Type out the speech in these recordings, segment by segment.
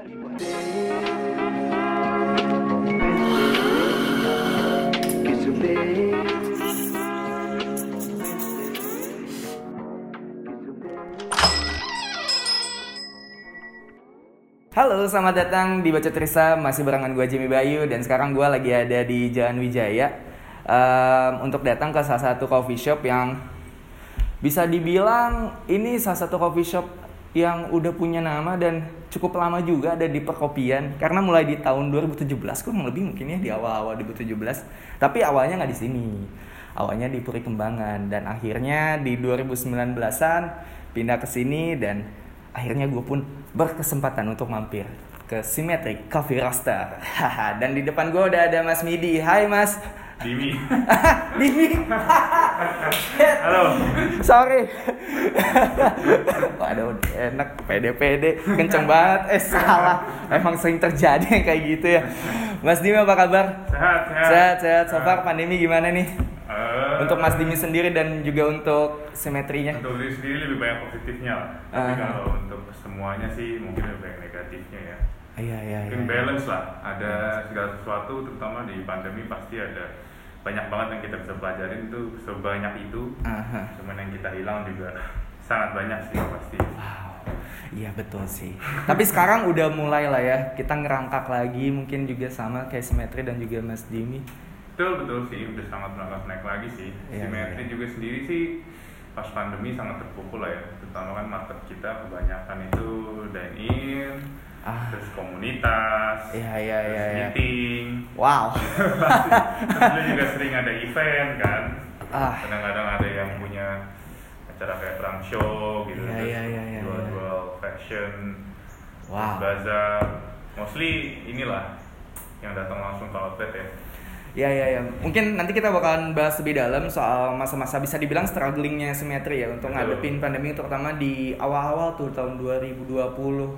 Halo, selamat datang di Baca Trisa, masih barengan gue Jimmy Bayu dan sekarang gue lagi ada di Jalan Wijaya. Um, untuk datang ke salah satu coffee shop yang bisa dibilang ini salah satu coffee shop yang udah punya nama dan cukup lama juga ada di perkopian karena mulai di tahun 2017 kurang lebih mungkin ya di awal-awal 2017 tapi awalnya nggak di sini awalnya di Puri Kembangan dan akhirnya di 2019an pindah ke sini dan akhirnya gue pun berkesempatan untuk mampir ke Symmetric Coffee Roaster. Dan di depan gue udah ada Mas Midi. Hai Mas. Dimi. Dimi. Halo. Sorry. Waduh, enak pede-pede, kenceng banget. Eh salah. Emang sering terjadi yang kayak gitu ya. Mas Dimi apa kabar? Sehat, sehat. Sehat, sehat. So far pandemi gimana nih? Eh, Untuk Mas Dimi sendiri dan juga untuk simetrinya. Untuk diri sendiri lebih banyak positifnya lah. Tapi Ah. kalau untuk semuanya sih mungkin lebih banyak negatifnya ya. Iya, iya, iya. Mungkin balance lah. Ada segala sesuatu terutama di pandemi pasti ada banyak banget yang kita bisa pelajarin itu sebanyak itu. Aha. Cuman yang kita hilang juga sangat banyak sih pasti. Wow, iya betul sih. Tapi sekarang udah mulai lah ya, kita ngerangkak lagi mungkin juga sama kayak Simetri dan juga Mas Dimi. Betul betul sih udah sangat melangkah naik lagi sih. Iya, Simetri iya. juga sendiri sih pas pandemi sangat terpukul lah ya. Terutama kan market kita kebanyakan itu dine in, Ah. terus komunitas, Iya, iya, terus iya, iya. meeting. Wow. terus juga sering ada event kan. Ah. Kadang-kadang ada yang punya acara kayak perang show gitu, Iya, terus iya, iya, iya, jual-jual fashion, Wow. bazar. Mostly inilah yang datang langsung ke outlet ya. Ya ya ya. Mungkin nanti kita bakalan bahas lebih dalam soal masa-masa bisa dibilang strugglingnya Simetri ya untuk Betul. ngadepin pandemi terutama di awal-awal tuh tahun 2020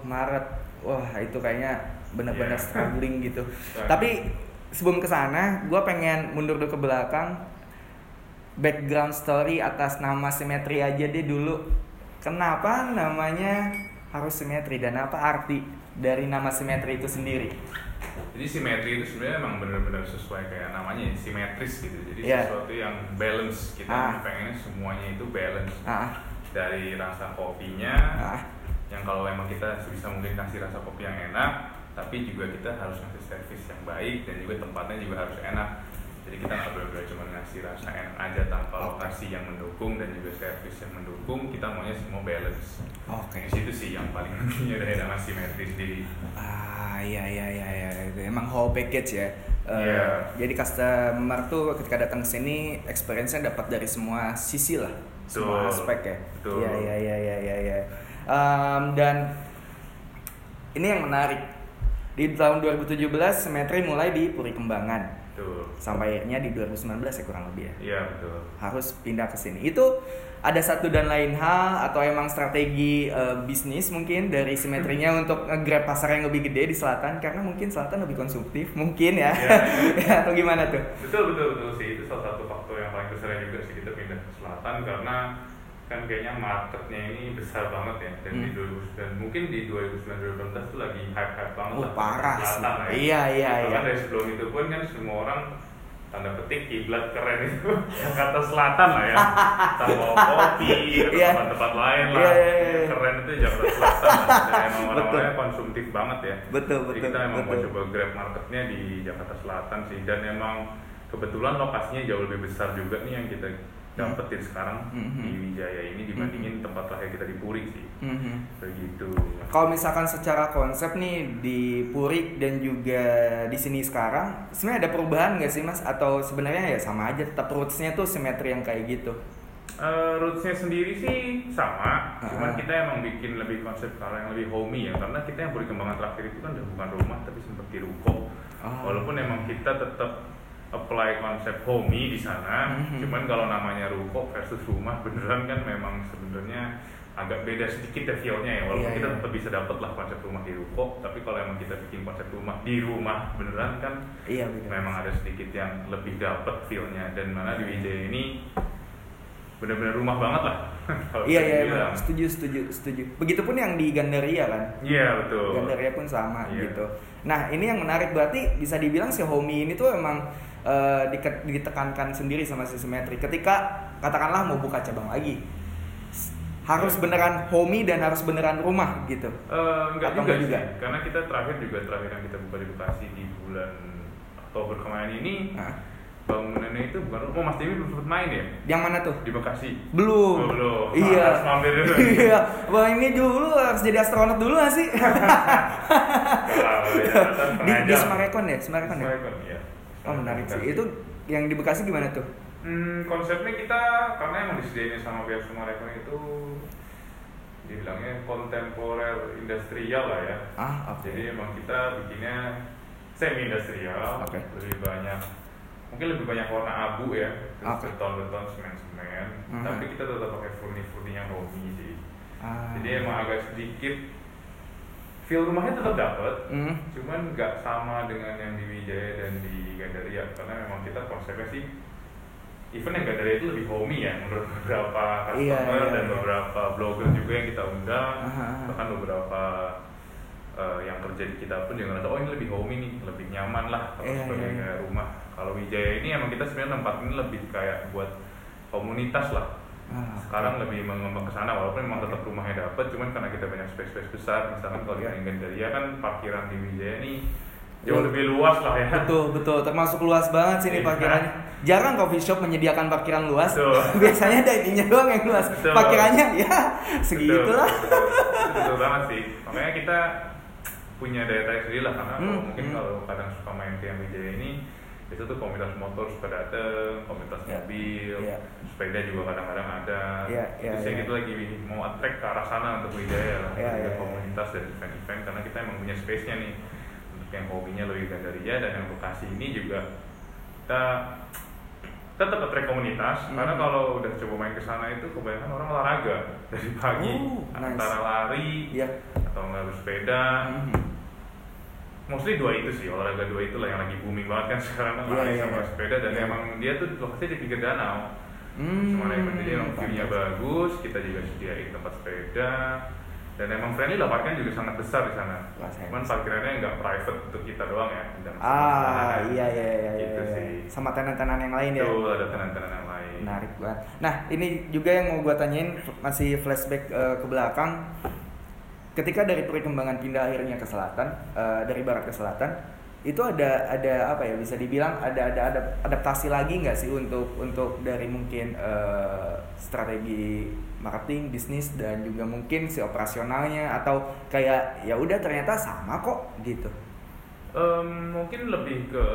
Maret. Wah, itu kayaknya benar-benar Iya. struggling gitu. Tapi sebelum ke sana, gue pengen mundur dulu ke belakang. Background story atas nama Simetri aja deh dulu. Kenapa namanya harus Simetri dan apa arti dari nama Simetri itu sendiri? Jadi simetri itu sebenarnya emang benar-benar sesuai kayak namanya ya, simetris gitu. Jadi Iya. sesuatu yang balance. Kita Ah. pengennya semuanya itu balance. Ah, Dari rasa kopinya, ah. Yang kalau emang kita sebisa mungkin kasih rasa kopi yang enak, tapi juga kita harus ngasih servis yang baik dan juga tempatnya juga harus enak. Jadi kita nggak boleh cuma ngasih rasa enak aja tanpa lokasi yang mendukung dan juga servis yang mendukung. Kita maunya semua balance. Oke. Di situ sih yang paling pentingnya dari nama simetri sendiri. Ah iya iya iya iya Itu emang whole package ya. Eh, Iya. Jadi customer tuh ketika datang ke sini experience-nya dapat dari semua sisi lah, semua Betul. aspek ya. Iya iya iya iya iya. iya. Em, dan ini yang menarik. Di tahun 2017 Simetri mulai di Puri Kembangan sampai akhirnya di 2019 ya kurang lebih ya. Iya betul. harus pindah ke sini. Itu ada satu dan lain hal atau emang strategi eh, bisnis mungkin dari simetrinya untuk nge-grab pasar yang lebih gede di selatan karena mungkin selatan lebih konsumtif mungkin ya. Iya. atau gimana tuh? Betul betul betul sih itu salah satu faktor yang paling besar juga sih kita pindah ke selatan karena kan kayaknya marketnya ini besar banget ya dan di Hmm. 2009 mungkin di 2019 tuh lagi hype hype banget Oh, lah parah selatan sih. ya. Iya, iya, Bahkan iya. dari sebelum itu pun kan semua orang tanda petik kiblat keren itu kata selatan lah ya sama kopi atau Iya. tempat-tempat lain lah Iya, iya, iya. keren itu Jakarta Selatan lah dan emang orang-orangnya konsumtif banget ya Betul, jadi betul, kita emang mau betul. coba grab marketnya di Jakarta Selatan sih dan emang kebetulan lokasinya jauh lebih besar juga nih yang kita dapetin sekarang Mhm. di Wijaya ini dibandingin tempat lahir kita di Puri sih Mhm. begitu Kalau misalkan secara konsep nih di Puri dan juga di sini sekarang, sebenarnya ada perubahan nggak sih mas? Atau sebenarnya ya sama aja, tetap rootsnya tuh simetri yang kayak gitu? Eh, rootsnya sendiri sih sama, cuman kita emang bikin lebih konsep kalau yang lebih homey ya, karena kita yang perkembangan terakhir itu kan udah bukan rumah tapi seperti ruko. Ah. Walaupun emang kita tetap apply konsep homey di sana, Mhm. cuman kalau namanya ruko versus rumah beneran kan memang sebenarnya agak beda sedikit ya feel-nya ya. Walaupun Iya, kita iya. tetap bisa dapat lah konsep rumah di ruko, tapi kalau emang kita bikin konsep rumah di rumah beneran kan Iya betul. memang ada sedikit yang lebih dapat feel-nya dan mana di Wijaya ini benar-benar rumah banget lah. Iya iya setuju setuju setuju. Begitupun yang di Gandaria kan? Iya betul. Gandaria pun sama Iya. gitu. Nah ini yang menarik. Berarti bisa dibilang si Homey ini tuh emang dike- ditekankan sendiri sama si Simetri ketika katakanlah mau buka cabang lagi harus beneran homey dan harus beneran rumah gitu. Eh, enggak Atau juga, enggak sih, juga? karena kita terakhir juga terakhir yang kita buka di Bekasi di bulan Oktober kemarin ini Nah, bangunannya itu bukan rumah Mas Dewi belum sempat main ya? Yang mana tuh? Di Bekasi. Belum. Oh, belum. iya. Harus mampir dulu. iya. Wah ini dulu harus jadi astronot dulu gak sih? Ya, kan di, di. Semarekon ya? Semarekon ya? Semarekon, iya. Oh menarik sih itu yang di Bekasi gimana tuh Hmm, konsepnya kita karena emang disediain sama pihak Sumarekon itu dibilangnya kontemporer industrial lah ya. ah oke Jadi emang kita bikinnya semi industrial, Oke. lebih banyak mungkin lebih banyak warna abu ya, terus Oke. beton-beton, semen-semen. Mhm. Tapi kita tetap pakai furni-furni yang Romi sih. Ah. Jadi emang agak sedikit feel rumahnya tetap dapet, Hmm. cuman nggak sama dengan yang di Wijaya dan di Gandaria karena memang kita konsepnya sih event yang Gandaria itu lebih homey ya menurut beberapa customer iya, dan iya. beberapa blogger juga yang kita undang Aha, aha. bahkan beberapa eh, yang kerja di kita pun juga ngerasa oh ini lebih homey nih lebih nyaman lah kalau Iya, sebagai iya, iya. rumah kalau Wijaya ini emang kita sebenarnya tempat ini lebih kayak buat komunitas lah Ah, sekarang lebih mengembang ke sana walaupun memang tetap rumahnya dapat cuman karena kita banyak space space besar misalkan kalau di Iya. Gandaria kan parkiran di Wijaya ini jauh Iya. lebih luas lah ya betul betul termasuk luas banget sih ini Iya. parkirannya jarang coffee shop menyediakan parkiran luas Betul. biasanya diningnya doang yang luas Betul. parkirannya ya segitulah betul, betul, betul banget sih makanya kita punya daya tarik sendiri lah karena kalau Hmm, mungkin hmm. kalau kadang suka main ke Wijaya ini itu tuh komunitas motor suka dateng, komunitas Iya. mobil, Iya. Sepeda juga kadang-kadang ada. Iya, iya, Terus ya iya. gitu lagi mau attract ke arah sana untuk Wijaya lah, iya, iya. komunitas dan event-event karena kita emang punya space-nya nih untuk yang hobinya lebih Gandaria dan yang Bekasi ini juga kita tetap attract komunitas Hmm. karena kalau udah coba main ke sana itu kebanyakan orang olahraga dari pagi Oh, nice. antara lari Iya. atau nggak bersepeda Mhm. mostly dua itu sih olahraga dua itu lah yang lagi booming banget kan sekarang kan Iya, lari iya, sama iya. sepeda dan Iya. emang dia tuh lokasinya di pinggir danau Hmm, cuma emang jadi emang view-nya bagus kita juga sediain tempat sepeda. Dan emang friendly lah parkiran juga sangat besar di sana. Cuman parkirannya nggak private untuk kita doang ya dan ah iya iya iya, iya, gitu iya. sih. Sama tenan-tenan yang lain ya? Itu ada tenan-tenan yang lain. Menarik banget. Nah ini juga yang mau gua tanyain masih flashback eh, ke belakang. Ketika dari perkembangan pindah akhirnya ke selatan eh, dari barat ke selatan itu ada ada apa ya bisa dibilang ada ada ada adaptasi lagi nggak sih untuk untuk dari mungkin eh, strategi marketing bisnis dan juga mungkin si operasionalnya? Atau kayak ya udah ternyata sama kok gitu? Em, mungkin lebih ke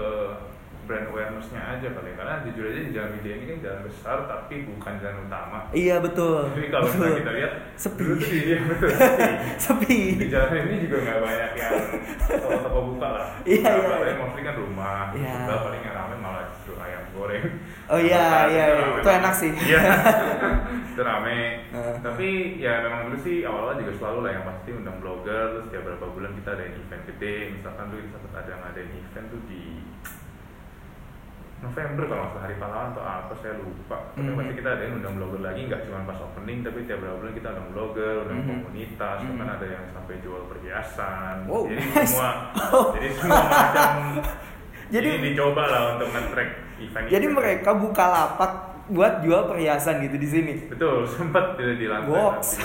brand awareness-nya aja kali karena jujur aja di Jalan Widya ini kan jalan besar tapi bukan jalan utama iya betul jadi kalau betul. misalnya kita lihat Sepi. dulu tuh iya betul sepi sepi di jalan ini juga nggak banyak yang toko-toko buka lah Iya, iya, paling iya. mostly kan rumah Iya. paling yang rame malah justru ayam goreng Oh iya, iya, itu iya. Itu enak sih. iya itu rame Eh. tapi ya memang dulu sih awal-awal juga selalu lah yang pasti undang blogger terus tiap berapa bulan kita ada event gede misalkan tuh kita ada ngadain event tuh di November kalau nggak hari pahlawan atau apa saya lupa tapi Mhm. pasti kita ada yang undang blogger lagi nggak cuma pas opening tapi tiap berapa bulan kita undang blogger undang Mhm. komunitas Mhm. bahkan ada yang sampai jual perhiasan Wow, jadi nice. semua Oh. jadi semua macam Jadi- ini dicoba lah untuk nge-track event Jadi mereka buka lapak buat jual perhiasan gitu di sini. betul sempat di, di lantai Wops.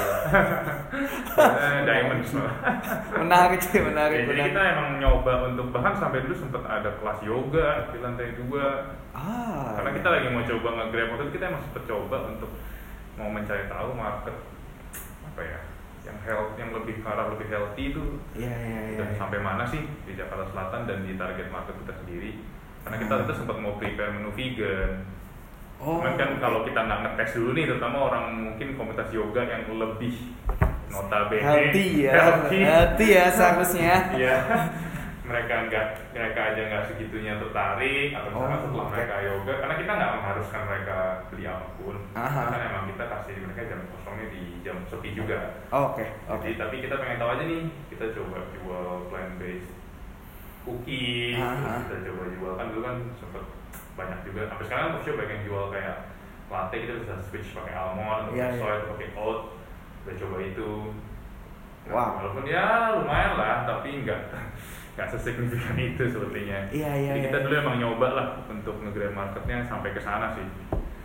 Eh, diamond semua Menarik sih, Ya, menarik, jadi kita emang nyoba untuk bahkan sampai dulu sempat ada kelas yoga di lantai dua Ah. karena kita lagi mau coba nge-grab waktu itu kita emang sempet coba untuk mau mencari tahu market apa ya yang health yang lebih ke arah lebih healthy itu Iya, iya, iya. iya. sampai mana sih di Jakarta Selatan dan di target market kita sendiri karena kita Hmm. itu sempat mau prepare menu vegan Oh. cuman kan kalau kita nggak ngetes dulu nih terutama orang mungkin komunitas yoga yang lebih notabene healthy ya. healthy Healthy ya seharusnya. Iya. mereka nggak mereka aja nggak segitunya tertarik atau misalkan Oh, setelah oke. mereka yoga karena kita nggak mengharuskan mereka beli apa pun Aha. kan emang kita kasih mereka jam kosongnya di jam sepi juga Oh, Oke, oke. jadi tapi kita pengen tahu aja nih kita coba jual plant based cookies Aha. kita coba jual kan dulu kan sempet banyak juga sampai sekarang coffee shop banyak yang jual kayak latte kita bisa switch pakai almond, Iya, pakai iya. soy, atau pakai oat. Udah coba itu. Nah, Wow. Walaupun ya lumayan lah, tapi nggak nggak sesignifikan itu sepertinya. Iya, iya, Jadi iya. kita dulu emang nyoba lah untuk nge-grab marketnya sampai ke sana sih.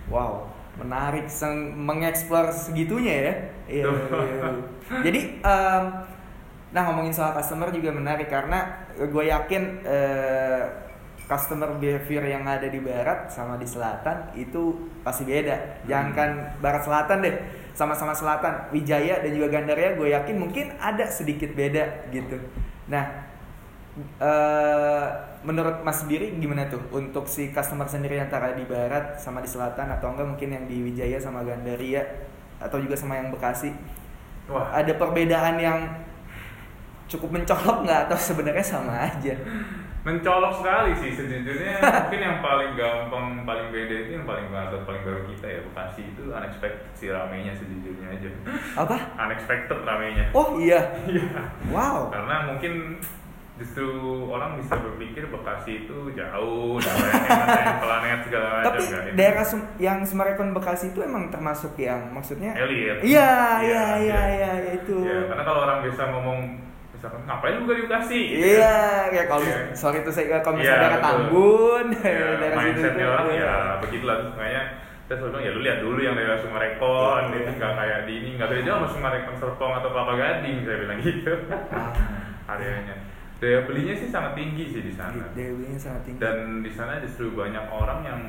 Wow, menarik, Seng- mengeksplor segitunya ya. Iya. Tuh. iya. Jadi, em, nah ngomongin soal customer juga menarik karena gue yakin eh, customer behavior yang ada di barat sama di selatan itu pasti beda. Jangankan barat selatan deh, sama-sama selatan, Wijaya dan juga Gandaria, gue yakin mungkin ada sedikit beda gitu. Nah, eh menurut Mas sendiri gimana tuh untuk si customer sendiri antara di barat sama di selatan atau enggak mungkin yang di Wijaya sama Gandaria atau juga sama yang Bekasi? Wah, ada perbedaan yang cukup mencolok nggak atau sebenarnya sama aja mencolok sekali sih sejujurnya. Mungkin yang paling gampang paling beda itu yang paling atau paling baru kita ya Bekasi itu unexpected sih ramenya sejujurnya aja. Apa? Unexpected ramenya. Oh iya. Iya. wow. Karena mungkin justru orang bisa berpikir Bekasi itu jauh matanya planet segala macam tapi kan. Daerah Sum- yang Semarang Bekasi itu emang termasuk yang maksudnya? Elit iya iya iya iya iya, itu. Iya, karena kalau orang biasa ngomong misalkan ngapain lu gak di Bekasi Gitu. Iya, kayak kalau Iya. mis- sorry itu saya kalau Iya, misalnya daerah betul. Tambun, ya, daerah situ mindsetnya tuh, orang iya. ya begitulah terus makanya kita selalu bilang ya lu lihat dulu yang daerah Sumarekon Iya. itu nggak kayak di ini nggak beda jauh sama Sumarekon Serpong atau Kelapa Gading saya bilang gitu Ah, areanya daya belinya sih sangat tinggi sih di sana daya belinya sangat tinggi. dan di sana justru banyak orang yang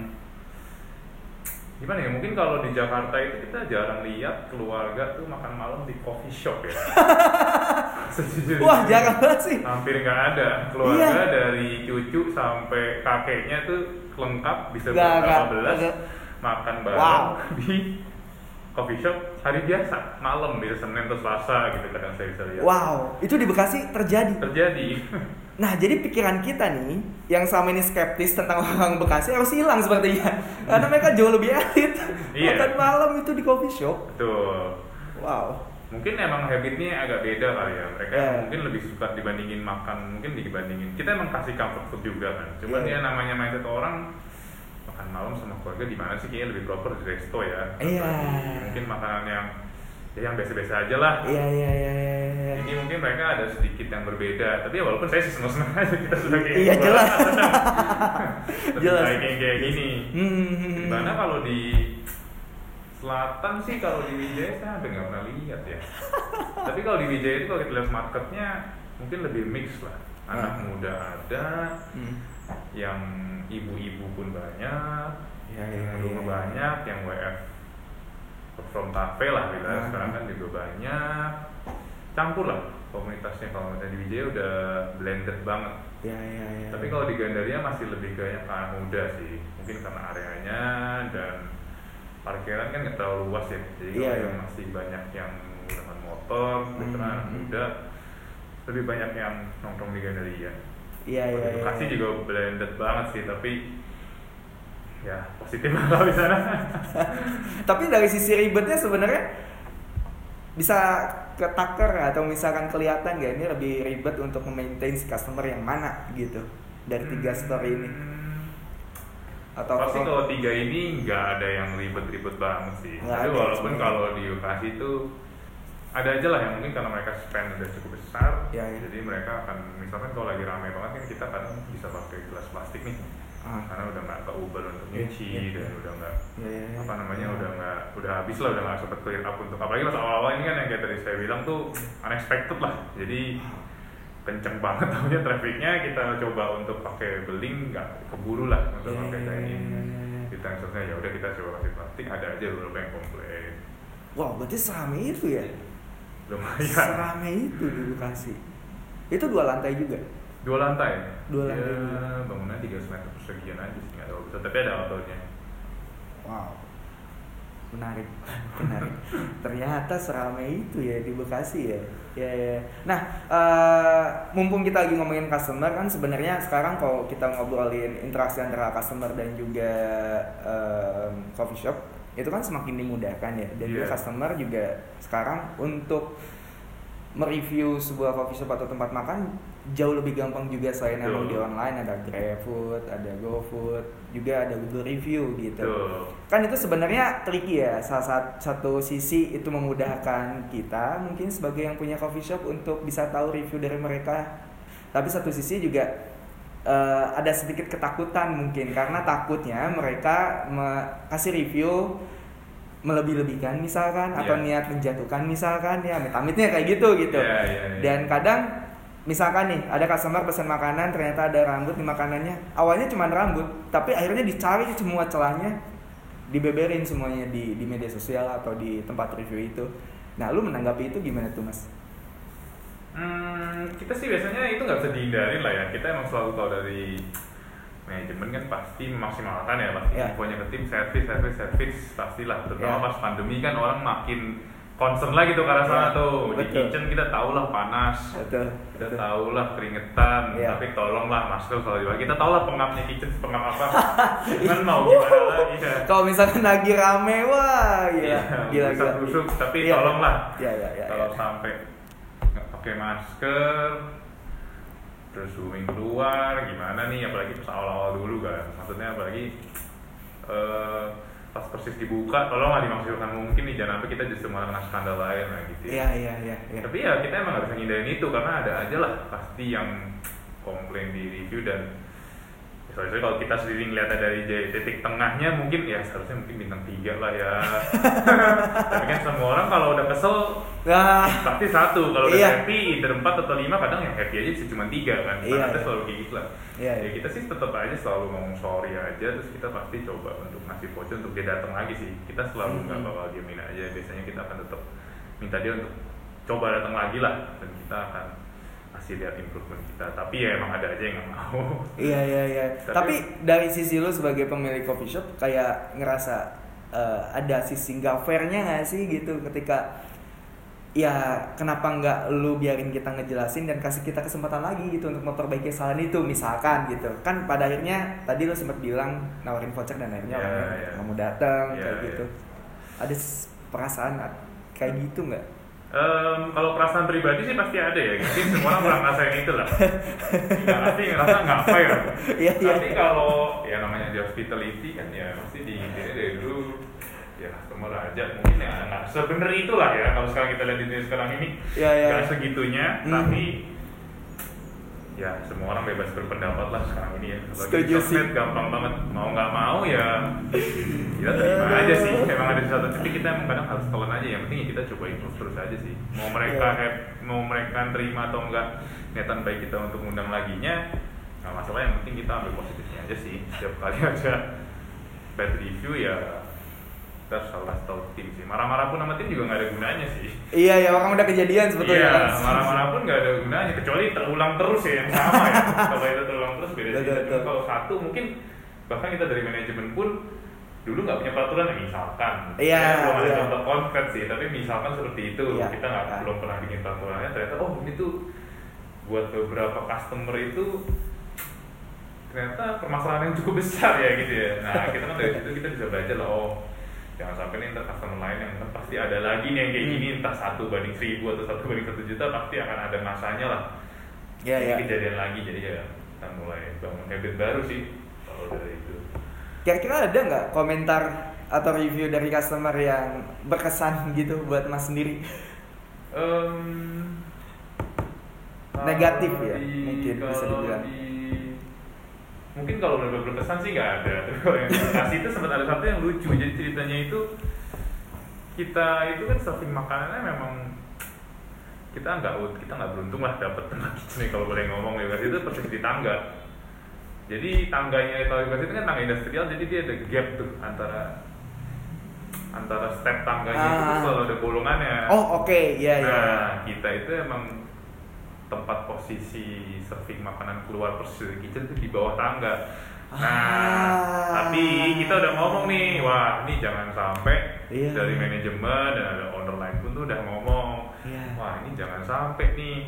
gimana ya mungkin kalau di Jakarta itu kita jarang lihat keluarga tuh makan malam di coffee shop ya Sejujurnya. Wah, jarang banget sih. hampir nggak ada keluarga Iya. dari cucu sampai kakeknya tuh lengkap bisa berapa belas makan bareng Wow. di coffee shop hari biasa malam bisa Senin atau Selasa gitu kadang saya bisa lihat Wow, itu di Bekasi terjadi. terjadi Nah, jadi pikiran kita nih yang selama ini skeptis tentang orang Bekasi harus hilang sepertinya. Karena mereka jauh lebih elit. Iya. Makan malam itu di coffee shop. tuh Wow. mungkin emang habitnya agak beda kali ya mereka Iya. mungkin lebih suka dibandingin makan mungkin dibandingin kita emang kasih comfort food juga kan cuman Iya. ya namanya mindset orang makan malam sama keluarga di mana sih kayaknya lebih proper di resto ya Iya. Apalagi mungkin makanan yang ya yang biasa-biasa aja lah Iya, iya, iya, iya. iya. ini mungkin mereka ada sedikit yang berbeda tapi ya walaupun saya sih seneng-seneng aja kita sudah kayak Iya, gitu. jelas. Jelas. yang kayak gini Hmm. Di mana kalau di selatan sih kalau di Wijaya saya hampir nggak pernah lihat ya. Tapi kalau di Wijaya itu kalau kita lihat marketnya mungkin lebih mix lah. Anak Ah. muda ada, Hmm. yang ibu-ibu pun banyak, Iya, yang iya, rumah iya. banyak, yang WF from cafe lah kita Ah. sekarang kan juga banyak. Campur lah komunitasnya kalau misalnya di Wijaya udah blended banget. Iya, iya, iya. Tapi kalau di Gandaria masih lebih ke anak muda sih, mungkin karena areanya dan parkiran kan nggak terlalu luas ya, jadi Iya, kalau iya. yang masih banyak yang menggunakan motor, Hmm, karena anak hmm. muda lebih banyak yang nongkrong di Gandaria. Iya, iya, iya. Bekasi juga blended banget sih, tapi ya positif lah kalau di sana. Tapi dari sisi ribetnya sebenarnya bisa ketaker atau misalkan kelihatan nggak ini lebih ribet untuk memaintain si customer yang mana gitu dari tiga story ini Hmm. atau Pasti kalau tiga ini nggak ada yang ribet-ribet banget sih. Tapi walaupun kalau di Bekasi itu ada aja lah yang mungkin karena mereka spend udah cukup besar, Ya, ya. jadi mereka akan misalkan kalau lagi ramai banget kan kita kadang bisa pakai gelas plastik nih, Ah. karena udah nggak ke Uber untuk Iya, nyuci iya, dan iya. udah nggak Ya, ya, ya. apa namanya udah nggak udah habis lah udah nggak sempet clear up untuk apalagi pas awal-awal ini kan yang kayak tadi saya bilang tuh unexpected lah jadi kenceng banget tahunya trafficnya kita coba untuk pakai beling nggak keburu lah untuk Ya, pakai ya, ya, ini ya, ya, ya. kita misalnya ya udah kita coba kasih plastik ada aja beberapa yang komplain Wow, berarti serame itu ya? Lumayan Serame itu di Bekasi. Itu dua lantai juga. dua lantai Dua lantai ya, juga. bangunan 3 meter persegian aja sih nggak terlalu besar tapi ada outdoornya Wow. Menarik, menarik. Ternyata serame itu ya di Bekasi ya. Ya, ya. Nah, eh, mumpung kita lagi ngomongin customer kan sebenarnya sekarang kalau kita ngobrolin interaksi antara customer dan juga em, coffee shop itu kan semakin dimudahkan ya. Dan juga Iya. customer juga sekarang untuk mereview sebuah coffee shop atau tempat makan jauh lebih gampang juga selain Betul. emang di online ada GrabFood, ada GoFood, juga ada Google Review gitu. Betul. Kan itu sebenarnya tricky ya. Salah sat- satu sisi itu memudahkan kita mungkin sebagai yang punya coffee shop untuk bisa tahu review dari mereka. Tapi satu sisi juga eh, ada sedikit ketakutan mungkin karena takutnya mereka me- kasih review melebih-lebihkan misalkan atau Iya. niat menjatuhkan misalkan ya amit-amitnya kayak gitu gitu. Iya, iya, iya. Dan kadang misalkan nih ada customer pesan makanan ternyata ada rambut di makanannya awalnya cuma rambut tapi akhirnya dicari semua celahnya dibeberin semuanya di di media sosial atau di tempat review itu nah lu menanggapi itu gimana tuh mas Hmm, kita sih biasanya itu nggak bisa dihindarin lah ya. Kita emang selalu tahu dari manajemen kan pasti memaksimalkan ya pasti Ya. infonya ke tim service service service pastilah terutama Ya. pas pandemi kan orang makin concern lah gitu ke arah sana Ya, tuh di betul. kitchen kita tahu lah panas betul kita betul. tahu lah keringetan Ya. tapi tolonglah masker selalu dipakai kita tahu lah pengapnya kitchen pengap apa kan mau gimana lagi ya kalau misalkan lagi rame wah gila Iya, gila bisa gila busuk, tapi Iya. tolonglah Iya, iya, iya, kalau iya. sampai pakai masker terus zooming keluar gimana nih apalagi pas awal-awal dulu kan maksudnya apalagi eh, pas persis dibuka tolong nggak dimaksudkan mungkin nih jangan sampai kita justru malah kena skandal lain lah gitu ya. iya iya iya iya. tapi ya kita emang nggak bisa ngindarin itu karena ada aja lah pasti yang komplain di review dan soalnya kalau kita sendiri ngeliatnya dari titik tengahnya mungkin ya seharusnya mungkin bintang tiga lah ya tapi kan semua orang kalau udah kesel nah pasti satu kalau udah Iya. happy either empat atau lima kadang yang happy aja bisa cuma tiga kan Iya, Karena iya. selalu kayak gitu lah Iya, ya iya. kita sih tetap aja selalu ngomong sorry aja terus kita pasti coba untuk ngasih voucher untuk dia datang lagi sih kita selalu nggak Mhm. bakal diemin aja biasanya kita akan tetap minta dia untuk coba datang lagi lah dan kita akan kasih lihat improvement kita. Tapi ya emang ada aja yang nggak mau. Iya iya iya. Tapi- Tapi, dari sisi lu sebagai pemilik coffee shop kayak ngerasa eh, ada sisi nggak fairnya nggak sih gitu ketika ya kenapa nggak lu biarin kita ngejelasin dan kasih kita kesempatan lagi gitu untuk memperbaiki kesalahan itu misalkan gitu. Kan pada akhirnya tadi lu sempat bilang nawarin voucher dan akhirnya Iya, orangnya nggak mau datang Iya, kayak iya. gitu. Ada perasaan kayak gitu nggak Em, kalau perasaan pribadi sih pasti ada ya, mungkin semua orang pernah ngerasain itu lah. Nggak pasti ngerasa nggak fair. Iya, iya. Tapi kalau ya namanya di hospitality kan ya pasti di dari dari dulu ya customer aja mungkin ya nggak sebener itulah ya kalau sekarang kita lihat di dunia sekarang ini Iya, iya. nggak segitunya Hmm. tapi ya semua orang bebas berpendapat lah sekarang ini ya. Apalagi Setuju di sosmed sih. gampang banget. Mau nggak mau ya kita terima aja sih. Emang ada satu titik kita emang kadang harus telan aja. Yang penting ya kita coba improve terus aja sih. Mau mereka Iya. hap- mau mereka terima atau enggak niatan baik kita untuk undang laginya nggak masalah. Yang penting kita ambil positifnya aja sih. Setiap kali ada bad review ya kita salah tahu tim sih marah-marah pun sama tim juga nggak ada gunanya sih iya ya orang udah kejadian sebetulnya Iya, marah-marah pun nggak ada gunanya kecuali terulang terus ya yang sama ya. kalau itu terulang terus beda betul. Cuma Kalau satu mungkin bahkan kita dari manajemen pun dulu nggak punya peraturan ya misalkan. Iya, Ya, belum ada iya. contoh konkret sih, tapi misalkan seperti itu Iya, kita nggak iya. belum pernah bikin peraturannya ternyata oh ini tuh buat beberapa customer itu ternyata permasalahan yang cukup besar ya gitu ya. Nah kita kan dari situ kita bisa belajar lah oh jangan sampai nih ntar customer lain yang kan pasti ada lagi nih yang kayak Hmm. gini entah satu banding seribu atau satu banding satu juta pasti akan ada masanya lah Iya Jadi iya. kejadian lagi jadi ya kita mulai bangun habit baru sih kalau dari itu Kira-kira ada nggak komentar atau review dari customer yang berkesan gitu buat mas sendiri? Em, Negatif ya, mungkin bisa dibilang. di- mungkin kalau benar berkesan sih nggak ada. Tapi kalau yang kasih itu sempat ada satu yang lucu. Jadi ceritanya itu kita itu kan serving makanannya memang kita nggak kita nggak beruntung lah dapat tempat kitchen nih kalau boleh ngomong ya. Itu persis di tangga. Jadi tangganya kalau itu kan tangga industrial jadi dia ada gap tuh antara antara step tangganya itu Ah. selalu ada bolongannya. Oh oke, iya iya. Nah, kita itu emang tempat posisi serving makanan keluar persis kitchen itu di bawah tangga. Nah, Ah. tapi kita udah ngomong nih, wah ini jangan sampai Iya. dari manajemen dan ada owner lain pun tuh udah ngomong, Iya. wah ini jangan sampai nih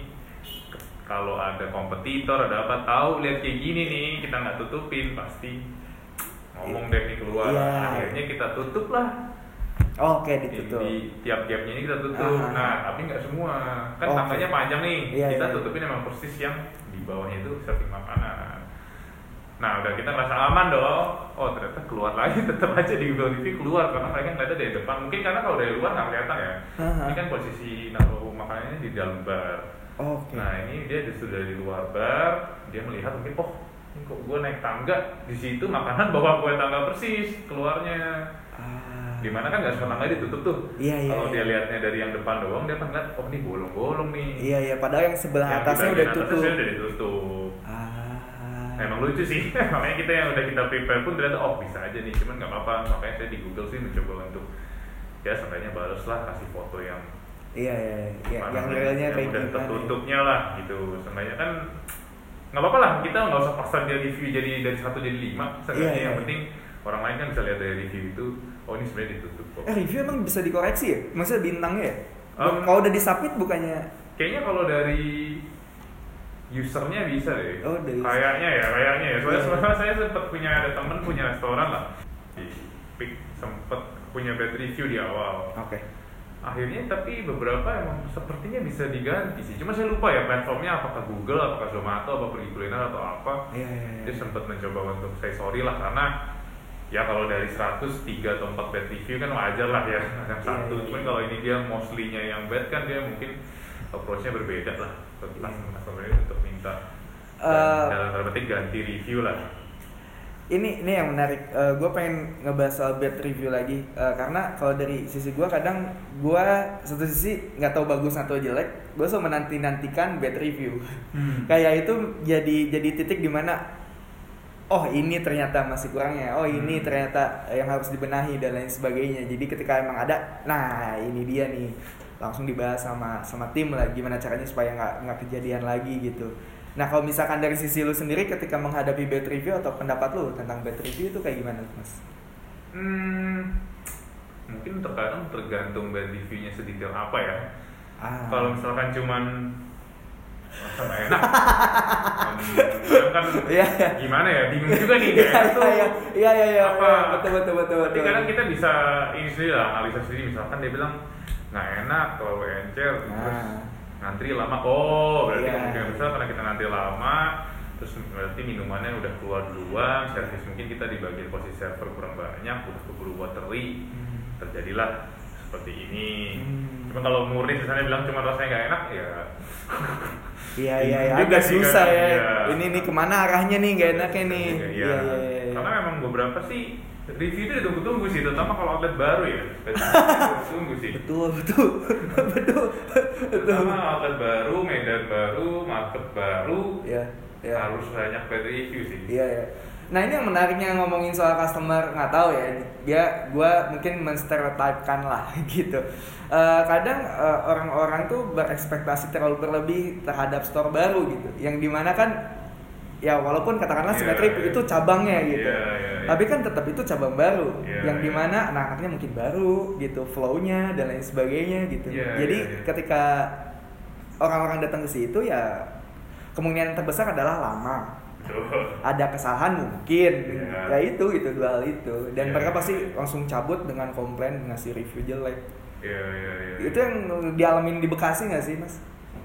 kalau ada kompetitor ada apa tahu lihat kayak gini nih kita nggak tutupin pasti ngomong deh nih keluar Iya. akhirnya kita tutup lah Oh, Oke di, ditutup. di tiap gapnya ini kita tutup Ah. nah tapi nggak semua kan Oke. tangganya panjang nih Iya, kita iya. tutupin emang persis yang di bawahnya itu serving makanan nah udah kita ngerasa aman dong oh ternyata keluar lagi tetap aja di Google Review keluar karena mereka ngeliatnya dari depan mungkin karena kalau dari luar nggak kelihatan ya Aha. ini kan posisi naruh makanannya di dalam bar Oke. Nah ini dia justru dari luar bar, dia melihat mungkin oh ini kok gue naik tangga di situ makanan bawa gue tangga persis keluarnya. Ah. Di mana kan nggak semua tangga ditutup tuh. Iya, iya, Kalau iya. dia lihatnya dari yang depan doang, dia akan lihat oh ini bolong-bolong nih. Iya iya padahal yang sebelah Yang atasnya udah atasnya tutup. udah ditutup. Ah. Nah, emang lucu sih, makanya kita yang udah kita prepare pun ternyata oh bisa aja nih, cuman nggak apa-apa. Makanya saya di Google sih mencoba untuk ya seenggaknya balas lah kasih foto yang Iya iya iya Mana yang realnya kayak udah gimana. ya? tertutupnya lah gitu seenggaknya kan nggak apa-apa lah kita nggak usah paksa dia review jadi dari satu jadi lima seenggaknya Iya, yang iya. penting orang lain kan bisa lihat dari review itu oh ini sebenarnya ditutup kok. Eh review emang bisa dikoreksi ya? Maksudnya bintangnya ya? Um, Kalau udah disubmit bukannya? Kayaknya kalau dari usernya bisa deh. Oh, dari kayaknya ya kayaknya ya. Soalnya soalnya saya sempat punya ada temen punya restoran lah. Di Pick sempet punya bad review di awal. Oke. akhirnya tapi beberapa emang sepertinya bisa diganti sih. Cuma saya lupa ya platformnya apakah Google apakah Zomato apa pergi kuliner atau apa. Iya iya dia iya. sempat mencoba untuk say sorry lah karena ya kalau dari 100 3 atau 4 bad review kan wajar lah ya yang satu iya, cuman iya. kalau ini dia mostly-nya yang bad kan dia mungkin approach-nya berbeda lah tentang Iya. customer ini untuk minta Eh, dan dalam tanda petik ganti review lah Ini ini yang menarik. gue pengen ngebahas soal bad review lagi Eh, karena kalau dari sisi gue kadang gue satu sisi nggak tahu bagus atau jelek. Gue selalu menanti nantikan bad review. Kayak itu jadi jadi titik di mana oh ini ternyata masih kurangnya. Oh ini Hmm. ternyata yang harus dibenahi dan lain sebagainya. Jadi ketika emang ada, nah ini dia nih langsung dibahas sama sama tim lah gimana caranya supaya nggak nggak kejadian lagi gitu. Nah kalau misalkan dari sisi lu sendiri ketika menghadapi bad review atau pendapat lu tentang bad review itu kayak gimana mas? hmm, mungkin terkadang tergantung bad review-nya sedetail apa ya Ah. kalau misalkan cuman enak Hmm, kan Iya, iya. gimana ya bingung juga nih Iya kayak tuh iya iya iya iya apa iya, betul betul betul tapi kadang kita bisa ini sendiri lah analisa sendiri misalkan dia bilang nggak enak terlalu encer terus Nah. ngantri lama oh berarti Iya. kemungkinan besar karena kita ngantri lama terus berarti minumannya udah keluar duluan servis mungkin kita di bagian posisi server kurang banyak udah keburu watery Hmm. terjadilah seperti ini Hmm. cuma kalau murni misalnya bilang cuma rasanya nggak enak ya Iya iya iya Juga agak sih susah kan, ya. iya. Ini nih ke mana arahnya nih nggak enaknya nih. Iya, Iya iya iya. Karena memang beberapa sih review itu ditunggu-tunggu sih, terutama kalau outlet baru ya. Tunggu sih. Betul betul betul betul. Terutama outlet baru, medan baru, market baru, Iya iya. harus banyak bad review sih. Iya ya. Nah ini yang menariknya ngomongin soal customer nggak tahu ya. Dia gue mungkin menstereotipkan lah gitu. Eh, kadang eh, orang-orang tuh berekspektasi terlalu berlebih terhadap store baru gitu. Yang di mana kan ya walaupun katakanlah Iya, Symmetric iya. itu cabangnya gitu. Iya, iya, iya. Tapi kan tetap itu cabang baru. Iya, yang iya. di mana anak-anaknya mungkin baru gitu, flow-nya dan lain sebagainya gitu. Iya, Jadi iya, iya. ketika orang-orang datang ke situ ya kemungkinan terbesar adalah lama Betul. ada kesalahan mungkin Iya. ya itu itu dua hal itu dan Iya, mereka pasti langsung cabut dengan komplain ngasih review jelek Iya, iya, iya. itu yang dialamin di Bekasi nggak sih mas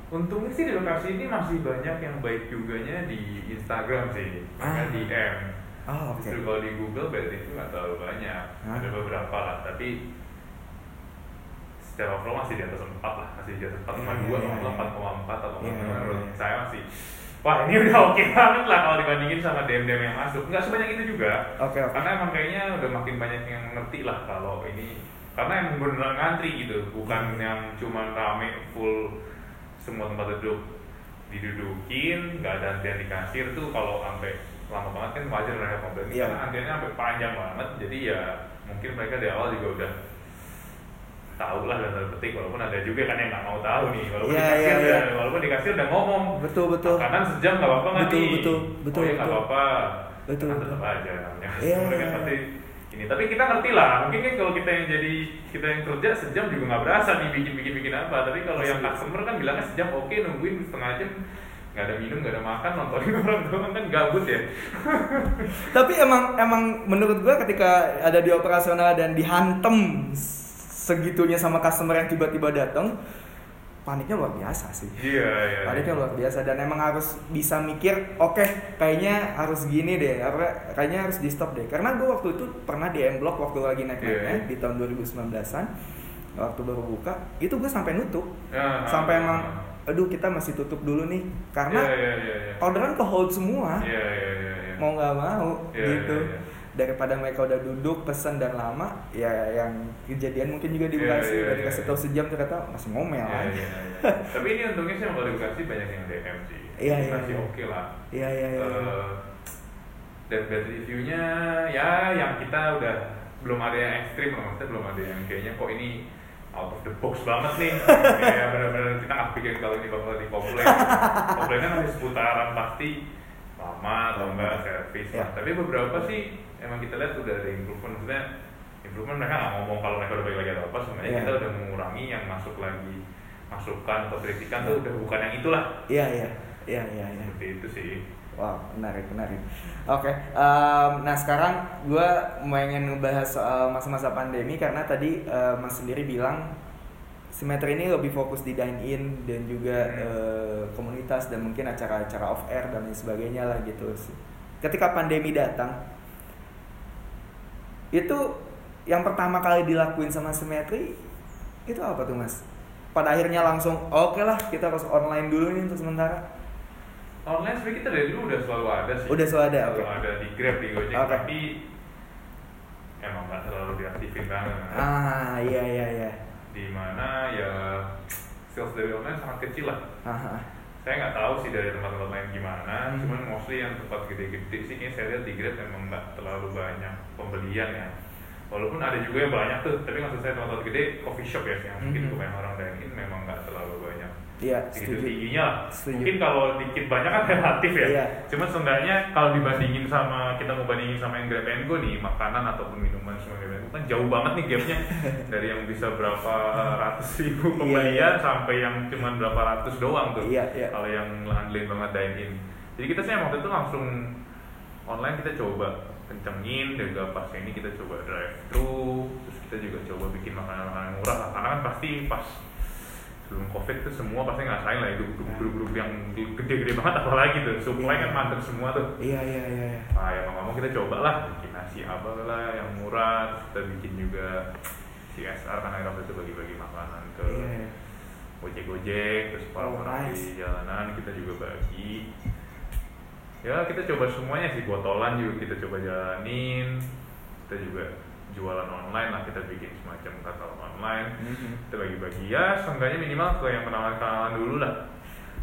Untungnya sih di lokasi ini masih banyak yang baik juganya di Instagram sih, Ah. ah. DM. oh oke Justru kalau di Google bad review nggak terlalu banyak, Ah. ada beberapa lah, tapi secara overall masih di atas 4 lah, masih di atas 4,2 Iya, iya, iya. atau 4,4 atau Iya, iya, menurut saya masih Wah ini udah oke banget lah kalau dibandingin sama DM-DM yang masuk. Nggak sebanyak itu juga. Oke, oke. Karena emang kayaknya udah makin banyak yang ngerti lah kalau ini. Karena emang beneran ngantri gitu. Bukan yang cuman rame full semua tempat duduk didudukin, nggak ada antrian di kasir tuh kalau sampai lama banget kan wajar mereka komplain Iya. karena antriannya sampai panjang banget. Jadi ya mungkin mereka di awal juga udah tahu lah dan tanda petik walaupun ada juga kan yang nggak mau tahu nih walaupun Iya, di kasir iya, udah, iya. walaupun di kasir udah ngomong betul betul kanan sejam nggak apa-apa nggak Betul, nih betul, betul, oh ya nggak betul. apa-apa Betul, kan betul. tetap aja namanya Iya, mereka iya, pasti iya. ini tapi kita ngerti lah mungkin kan kalau kita yang jadi kita yang kerja sejam juga nggak berasa nih bikin bikin bikin apa tapi kalau yang Asli. customer kan bilangnya sejam oke nungguin setengah jam nggak ada minum nggak ada makan nontonin orang doang kan gabut ya tapi emang emang menurut gua ketika ada di operasional dan dihantem segitunya sama customer yang tiba-tiba datang paniknya luar biasa sih iya iya paniknya luar biasa dan emang harus bisa mikir oke kayaknya harus gini deh kayaknya harus di stop deh karena gue waktu itu pernah di M Block waktu lagi naik naiknya Iya. di tahun 2019an waktu baru buka itu gue sampai nutup Ya, sampai ah, emang aduh kita masih tutup dulu nih karena Iya, iya, iya, iya. orderan ke hold semua Iya, iya, iya, iya. mau nggak mau Iya, gitu iya, iya. Daripada mereka udah duduk pesen dan lama ya yang kejadian mungkin juga di Iya, Bekasi iya, udah iya, dikasih iya. tahu sejam ternyata masih ngomel kan iya, iya. Tapi ini untungnya sih kalau di Bekasi banyak yang DM sih. Iya, iya, Masih oke lah. iya iya iya Eh, dan bad reviewnya ya yang kita udah belum ada yang ekstrim lah maksudnya belum ada yang kayaknya kok ini out of the box banget nih kayak benar-benar kita nggak pikir kalau ini bakal di komplain komplainnya nanti seputaran pasti lama atau enggak servis lah tapi beberapa sih emang kita lihat udah ada improvement maksudnya improvement mereka nggak ngomong kalau mereka udah balik lagi atau apa sebenarnya Ya. kita udah mengurangi yang masuk lagi masukan atau kritikan tuh udah bukan yang itulah iya iya iya iya iya seperti itu sih Wow, menarik, menarik. Oke, em, nah sekarang gue pengen ngebahas soal masa-masa pandemi karena tadi em, Mas sendiri bilang Simetri ini lebih fokus di dine in dan juga eh, komunitas dan mungkin acara-acara off air dan lain sebagainya lah gitu. Ketika pandemi datang, itu yang pertama kali dilakuin sama Simetri itu apa tuh Mas? Pada akhirnya langsung oke lah kita harus online dulu nih untuk sementara. Online sebenarnya kita dari dulu udah selalu ada sih. Udah selalu ada, Selalu oke. ada di Grab, di Gojek, Oke. tapi emang nggak terlalu diaktifin banget. Ah, iya iya iya. Di mana ya sales dari online sangat kecil lah. Aha. Saya nggak tahu sih dari tempat-tempat lain gimana, Hmm. cuman mostly yang tempat gede-gede sih kayaknya saya lihat di Grab memang nggak terlalu banyak pembelian ya. Walaupun ada juga yang banyak tuh, tapi maksud saya tempat-tempat gede coffee shop ya, yang mungkin Mhm. kebanyakan orang dine in memang nggak terlalu banyak Iya, setuju. tingginya. Setuju. Mungkin kalau dikit banyak kan relatif ya. Iya. Cuma seenggaknya kalau dibandingin sama kita mau bandingin sama yang Grab and Go nih, makanan ataupun minuman semua Grab and Go kan jauh banget nih gapnya dari yang bisa berapa ratus ribu Iya, pembelian iya. sampai yang cuma berapa ratus doang tuh. Iya, iya. Kalau yang handling banget dine in. Jadi kita sih waktu itu langsung online kita coba kencengin juga pas ini kita coba drive thru terus kita juga coba bikin makanan-makanan murah lah karena kan pasti pas sebelum covid tuh semua pasti ngerasain lah itu grup-grup yang gede-gede banget apalagi tuh supply Iya. kan mandek semua tuh Iya iya iya. iya. nah ya mau kita coba lah bikin nasi apa lah yang murah kita bikin juga CSR karena waktu itu bagi-bagi makanan ke Iya, iya. gojek-gojek terus Oh, orang-orang nice. di jalanan kita juga bagi ya kita coba semuanya sih botolan juga kita coba jalanin kita juga jualan online lah kita bikin semacam katalog online. Mhm. kita bagi-bagi. Ya seenggaknya minimal ke yang kenalan-kenalan dulu lah.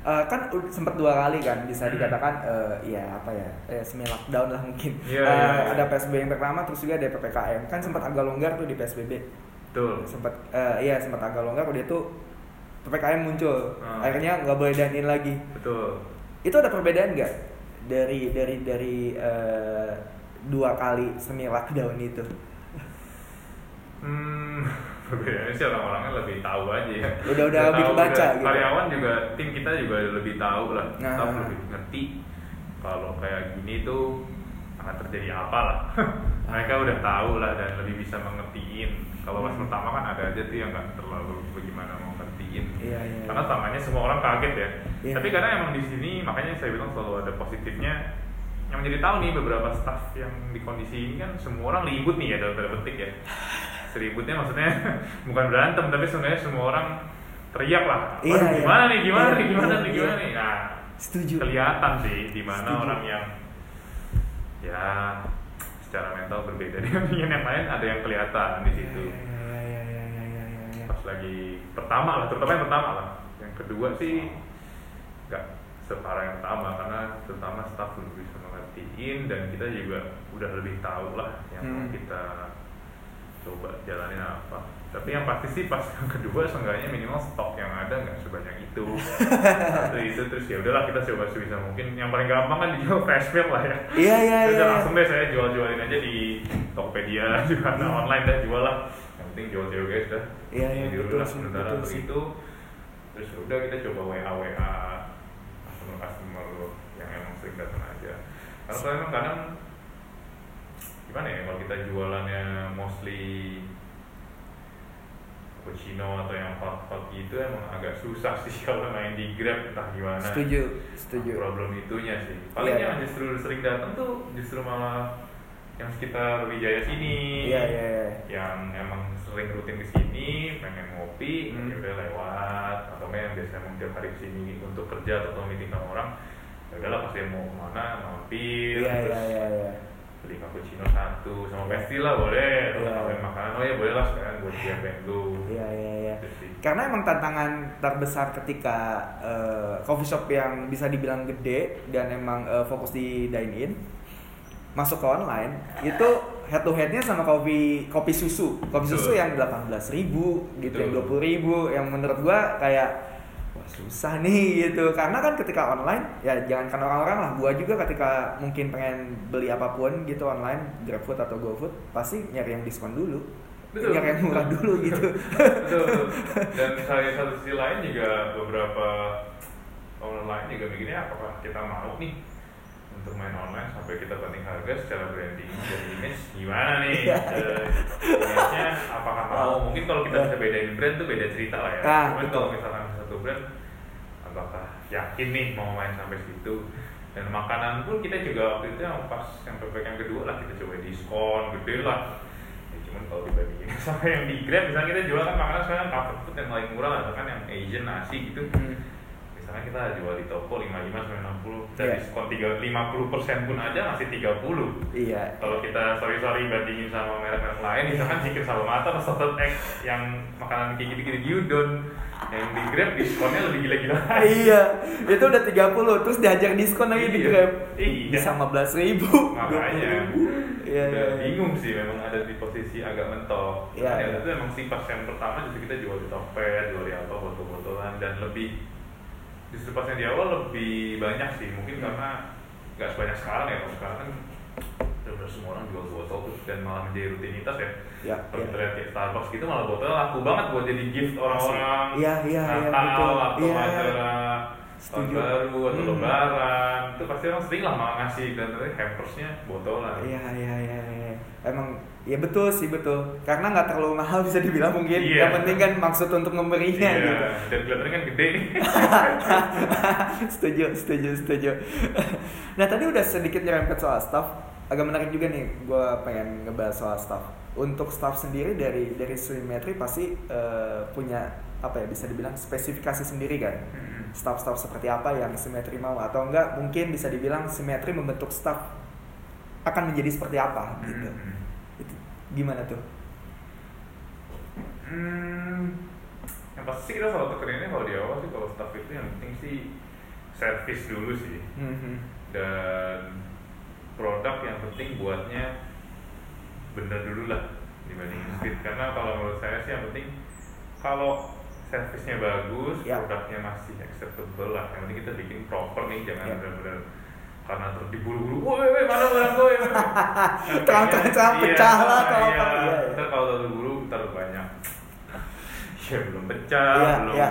Eh, kan sempat dua kali kan bisa Hmm. dikatakan eh, ya apa ya eh, semi lockdown lah mungkin. Iya, Eh, iya, iya. ada PSBB yang pertama terus juga ada PPKM kan sempat agak longgar tuh di PSBB betul. Sempat eh, iya sempat agak longgar udah itu PPKM muncul. Hmm. akhirnya nggak boleh dine in lagi. Betul. Itu ada perbedaan nggak? Dari dari dari eh, dua kali semi lockdown itu Hmm, perbedaannya sih orang-orangnya lebih tahu aja ya. Udah- udah lebih tahu, kebaca gitu. Karyawan juga tim kita juga lebih tahu lah. Nah. Staff lebih ngerti kalau kayak gini tuh akan terjadi apa lah. Mereka udah tahu lah dan lebih bisa mengertiin. Kalau pas Hmm. pertama kan ada aja tuh yang nggak terlalu bagaimana mau ngertiin. Iya, iya, iya. Karena tamanya semua orang kaget ya. Iya. Tapi karena emang di sini makanya saya bilang selalu ada positifnya yang menjadi tahu nih beberapa staff yang di kondisi ini kan semua orang ribut nih ya dalam tanda petik ya seributnya maksudnya bukan berantem tapi sebenarnya semua orang teriak lah Iya, "Waduh, iya. gimana nih gimana Iya, nih gimana iya, nih iya. gimana nih nah setuju kelihatan sih di mana orang yang ya secara mental berbeda dengan yang lain ada yang kelihatan di situ Iya, iya, iya, iya, iya, iya, iya. pas lagi pertama lah terutama yang pertama lah yang kedua sih nggak separah yang pertama karena terutama staff lebih bisa mengertiin dan kita juga udah lebih tahu lah yang Hmm. kita coba jalanin apa? Tapi yang pasti sih pas yang kedua seenggaknya minimal stok yang ada nggak sebanyak itu. Satu itu terus ya udahlah kita coba sebisa mungkin. Yang paling gampang kan dijual fresh milk lah ya. Iya iya Udah iya. langsung deh saya jual-jualin aja di Tokopedia juga Iya. online dah jual lah yang penting jual jual guys dah. Iya, iya, dulu betul lah sementara betul untuk sih. itu. Terus ya udah kita coba WA WA customer customer yang emang sering datang aja. Karena emang kadang gimana ya kalau kita jualannya mostly cappuccino atau yang hot gitu emang agak susah sih kalau main di grab entah gimana. Setuju setuju. Problem itunya sih. Paling Iya. yang justru sering datang tuh justru malah yang sekitar Wijaya sini. Iya iya iya. Yang emang sering rutin ke sini pengen ngopi Hmm. ya udah lewat. Atau yang biasanya emang tiap hari ke sini untuk kerja atau meeting sama orang ya udahlah pasti mau ke mana mampir. Iya iya iya iya beli cappuccino satu sama pasti lah boleh. Terus tambahin makanan oh ya boleh lah sekarang buat dia lu iya iya iya. Gitu karena emang tantangan terbesar ketika eh, coffee shop yang bisa dibilang gede dan emang eh, fokus di dine in masuk ke online itu head to headnya sama kopi kopi susu. Kopi susu Betul. yang 18.000 ribu gitu yang Betul. 20.000 ribu. Yang menurut gua kayak wah susah nih gitu. Karena kan ketika online ya jangan kan orang-orang lah. Gua juga ketika mungkin pengen beli apa pun gitu online GrabFood atau GoFood pasti nyari yang diskon dulu. Betul. nyari yang murah dulu gitu. Betul, betul. dan saya satu sisi lain juga beberapa owner lain juga mikirnya apakah kita mau nih untuk main online sampai kita banding harga secara branding dan image? Gimana nih? Iya. Eh, image-nya apakah mau? Mungkin kalau kita bisa bedain brand tuh beda cerita lah ya. Ah, cuman kalau misalkan brand apakah yakin nih mau main sampai situ? Dan makanan pun kita juga waktu itu yang pas yang ppkm kedua lah kita coba diskon gede lah. Ya, cuman kalau dibandingin sama yang di Grab misalnya kita jual kan makanan sekarang comfort food yang paling murah lah kan yang Asian nasi gitu. Hmm. Misalnya kita jual di toko 55 sampai 60 dan Iya. diskon 3, 50 persen pun aja masih 30 iya. Kalau kita sorry sorry bandingin sama merek-merek lain misalkan chicken sama mata atau egg yang makanan kayak gitu-gitu gyudon. Yang di Grab diskonnya lebih gila-gila iya itu udah 30 terus diajak diskon lagi di Iya. Grab. Iya. bisa 15 ribu. Makanya. Iya udah iya. bingung sih memang ada di posisi agak mentok. Iya, ya iya. itu emang sih pas yang pertama justru kita jual di Tokped jual di apa botol-botolan dan lebih justru pas yang di awal lebih banyak sih mungkin Hmm. karena nggak sebanyak sekarang ya kalau sekarang kan udah semua orang jual botol tuh dan malah menjadi rutinitas ya ya kalau kita lihat Starbucks gitu malah botolnya laku banget buat jadi gift orang-orang Iya, iya, iya, Natal betul. atau Iya. acara tahun baru atau Hmm. lebaran itu pasti orang sering lah malah ngasih dan ternyata hampersnya botolan Iya iya iya iya. Emang ya betul sih betul. Karena nggak terlalu mahal bisa dibilang mungkin. Iya. Yang penting kan maksud untuk memberinya Iya, gitu. dan kelihatannya kan gede setuju setuju setuju. nah tadi udah sedikit nyerempet soal staff. Agak menarik juga nih. Gue pengen ngebahas soal staff. Untuk staff sendiri dari dari Simetri pasti eh, punya apa ya bisa dibilang spesifikasi sendiri kan. Staff-staff seperti apa yang Simetri mau atau enggak mungkin bisa dibilang Simetri membentuk staff akan menjadi seperti apa gitu. Itu gimana tuh? Hmm, yang pasti kita selalu tekeninnya kalau di awal sih kalau staff itu yang penting sih service dulu sih Mhm. dan produk yang penting buatnya bener dulu lah dibanding speed karena kalau menurut saya sih yang penting kalau servisnya bagus Ya. produknya masih acceptable lah yang penting kita bikin proper nih jangan Ya. benar-benar karena terus diburu-buru woi woi mana barang gue Terang-terang pecah lah kalau iya. iya, iya. ntar kalau terburu ntar banyak ya belum pecah Iya, belum iya.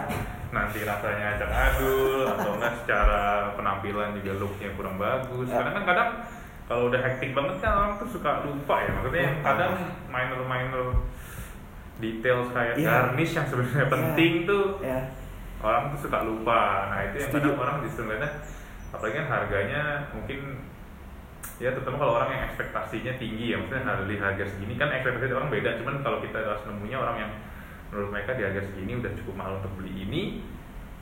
nanti rasanya acak adul atau enggak secara penampilan juga looknya kurang bagus Ya. karena kan kadang kalau udah hektik banget kan orang tuh suka lupa ya maksudnya Ya. kadang minor-minor details kayak Iya. garnish yang sebenarnya Iya. penting tuh Ya. orang tuh suka lupa nah itu yang Setuju. kadang orang justru ngeliatnya apalagi kan harganya mungkin ya terutama kalau orang yang ekspektasinya tinggi ya maksudnya di harga segini kan ekspektasi orang beda cuman kalau kita harus nemunya orang yang menurut mereka di harga segini udah cukup mahal untuk beli ini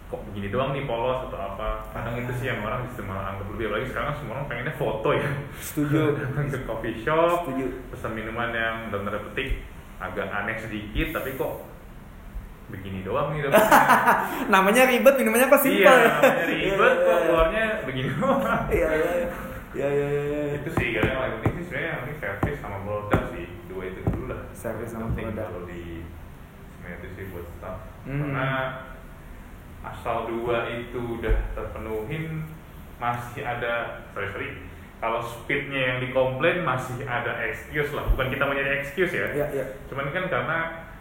kok begini doang nih polos atau apa kadang itu sih yang orang justru malah anggap lebih apalagi sekarang semua orang pengennya foto ya Setuju. ke coffee shop Setuju. pesan minuman yang tanda petik agak aneh sedikit tapi kok begini doang nih dapetnya. Namanya ribet, minumannya kok simpel iya, ya. namanya ribet Iya, kok iya, keluarnya begini doang. Iya iya iya. Iya iya iya. iya. itu sih karena yang paling penting sih sebenarnya yang penting service sama produk sih dua itu dulu lah. Service sama produk. Kalau di sebenarnya itu sih buat staff. Hmm. Karena asal dua itu udah terpenuhin masih ada sorry sorry kalau speednya yang dikomplain masih ada excuse lah bukan kita menjadi excuse ya Iya iya. cuman kan karena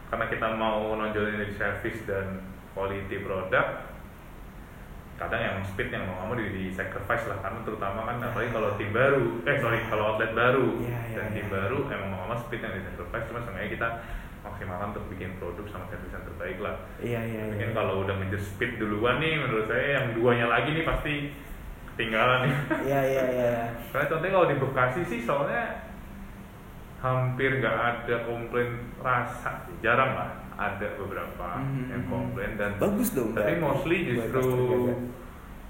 karena kita mau nonjolin dari service dan quality produk kadang yang speed yang mau mau di, di sacrifice lah karena terutama kan apalagi kalau tim baru eh sorry kalau outlet baru Iya, iya, dan tim iya. baru emang mau mau speed yang di sacrifice cuma sebenarnya kita maksimalkan untuk bikin produk sama service yang terbaik lah Iya iya iya. mungkin kalau udah ngejar speed duluan nih menurut saya yang duanya lagi nih pasti ketinggalan nih Iya iya iya. karena contohnya kalau di Bekasi sih soalnya hampir nggak ada komplain rasa jarang lah ada beberapa Mhm, yang komplain dan Bagus dong. tapi mostly justru terjaga.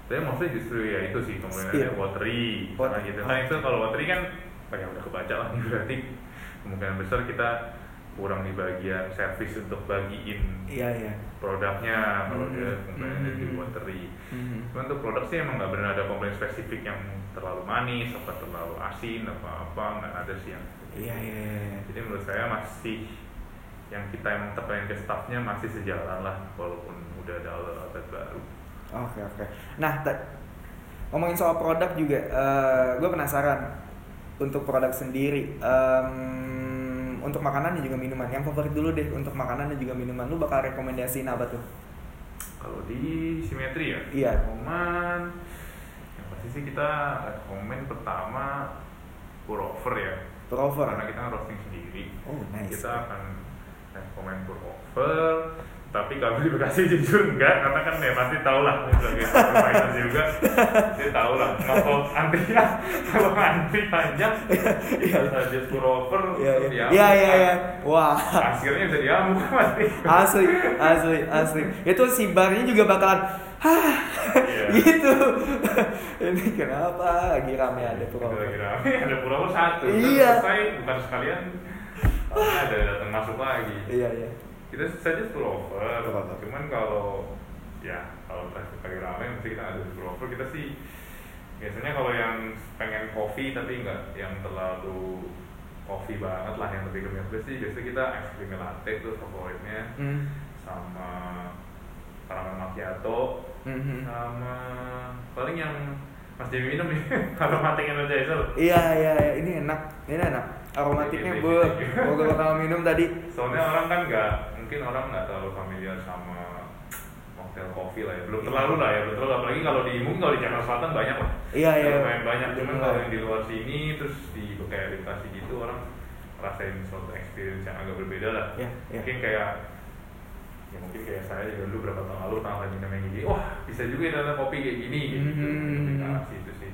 tapi mostly justru ya itu sih komplainannya Speed. watery Wat- karena gitu kan itu kalau watery kan oh ya udah kebaca lah berarti kemungkinan besar kita kurang di bagian service untuk bagiin Iya iya. produknya kalau Mhm. dia komplainnya di Mhm. watery Mhm. Cuma untuk produk sih emang nggak benar ada komplain spesifik yang terlalu manis, apa terlalu asin, apa apa nggak ada sih yang. Iya iya iya. Jadi menurut saya masih yang kita emang tepain ke staffnya masih sejalan lah, walaupun udah ada alat baru. Oke oke. Nah, ta- ngomongin soal produk juga, gue penasaran untuk produk sendiri. Em, untuk makanan dan juga minuman. Yang favorit dulu deh untuk makanan dan juga minuman. Lu bakal rekomendasiin apa tuh? Kalau di simetri ya, Iya. Oman, yang pasti sih kita rekomen pertama pour over ya, Pour over. karena kita roasting sendiri. Oh nice. kita akan rekomend pour over tapi kalau di Bekasi jujur enggak karena kan ya pasti tahu lah sebagai supervisor juga dia tahu lah kalau antrinya kalau antri panjang bisa saja pour over Iya terus iya. diamuk. Iya iya iya. Wah. akhirnya bisa diamuk pasti asli asli asli itu si barnya juga bakalan hah Iya. gitu ini kenapa lagi rame ada tuh lagi rame ada over satu Iya. Selesai bukan sekalian ada datang masuk lagi iya iya kita saja pullover cuman kalau ya kalau traffic lagi ramai mesti kita ada pullover kita sih biasanya kalau yang pengen kopi tapi nggak yang terlalu kopi banget lah yang lebih ke milk sih biasanya kita es krim latte tuh favoritnya hmm. sama caramel macchiato Mhm. sama paling yang Mas Jimmy minum nih aromatic energizer iya iya iya. ini enak ini enak aromatiknya bu dikit. kalau gue pertama minum tadi soalnya orang kan nggak mungkin orang nggak terlalu familiar sama mocktail coffee lah ya. Belum terlalu lah ya belum terlalu. Apalagi kalau di mungkin kalau di Jakarta Selatan banyak lah. Iya iya. Lumayan banyak. Cuman kalau yang di luar sini terus di kayak di Bekasi gitu orang rasain suatu experience yang agak berbeda lah. Iya, iya. mungkin kayak ya mungkin kayak saya juga dulu berapa tahun lalu pernah lagi minum yang gini wah bisa juga ya ternyata kopi kayak gini gitu. Ke arah situ sih.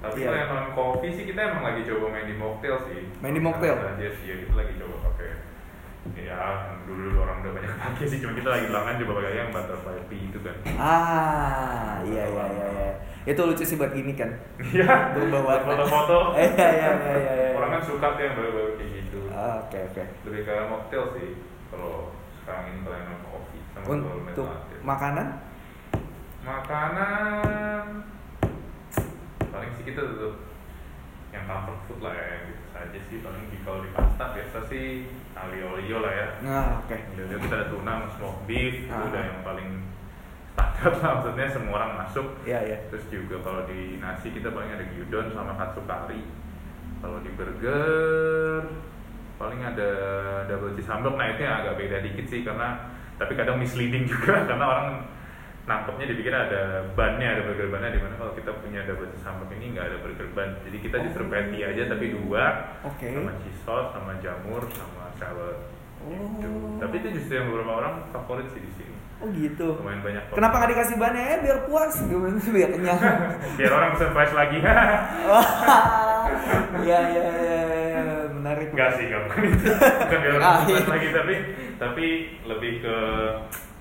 Tapi Iya. kalau yang kopi sih kita emang lagi coba main di mocktail sih. Main di mocktail? aja sih ya kita lagi coba pakai ya dulu orang udah banyak pakai sih cuma kita lagi belakangan coba pakai yang butterfly pea itu kan. Ah iya iya iya iya. itu lucu sih buat gini kan. Iya Berubah warna. foto-foto. Iya iya iya iya iya. orang kan suka tuh yang baru-baru kayak gitu. Ah, oke oke. Lebih ke mocktail sih kalau sekarang ini kalau yang kopi sama untuk makanan? Makanan paling sih kita tetap yang comfort food lah ya gitu saja sih. Paling di kalau di pasta biasa sih aglio olio lah ya. Nah oke. Aglio kita ada tuna smoked beef itu Ah. udah yang paling standar lah maksudnya semua orang masuk. Iya iya. Terus juga kalau di nasi kita paling ada gyudon sama katsu kari. Kalau di burger paling ada double cheese. Hamburg nah itu yang agak beda dikit sih karena tapi kadang misleading juga karena orang nangkepnya dipikir ada bannya ada burger bannya. Di mana kalau kita punya double cheese hamburg ini nggak ada burger ban. Jadi kita justru Oh. patty aja tapi dua. Oke. sama cheese sauce sama jamur sama salad gitu. Oh. tapi itu justru yang beberapa orang favorit sih di sini oh gitu lumayan banyak kenapa nggak dikasih bannya ya biar puas gimana biar kenyang biar orang surprise lagi Wah, iya iya iya iya, menarik Enggak sih, enggak bukan itu. Bukan biar Ah, orang iya. lagi tapi tapi lebih ke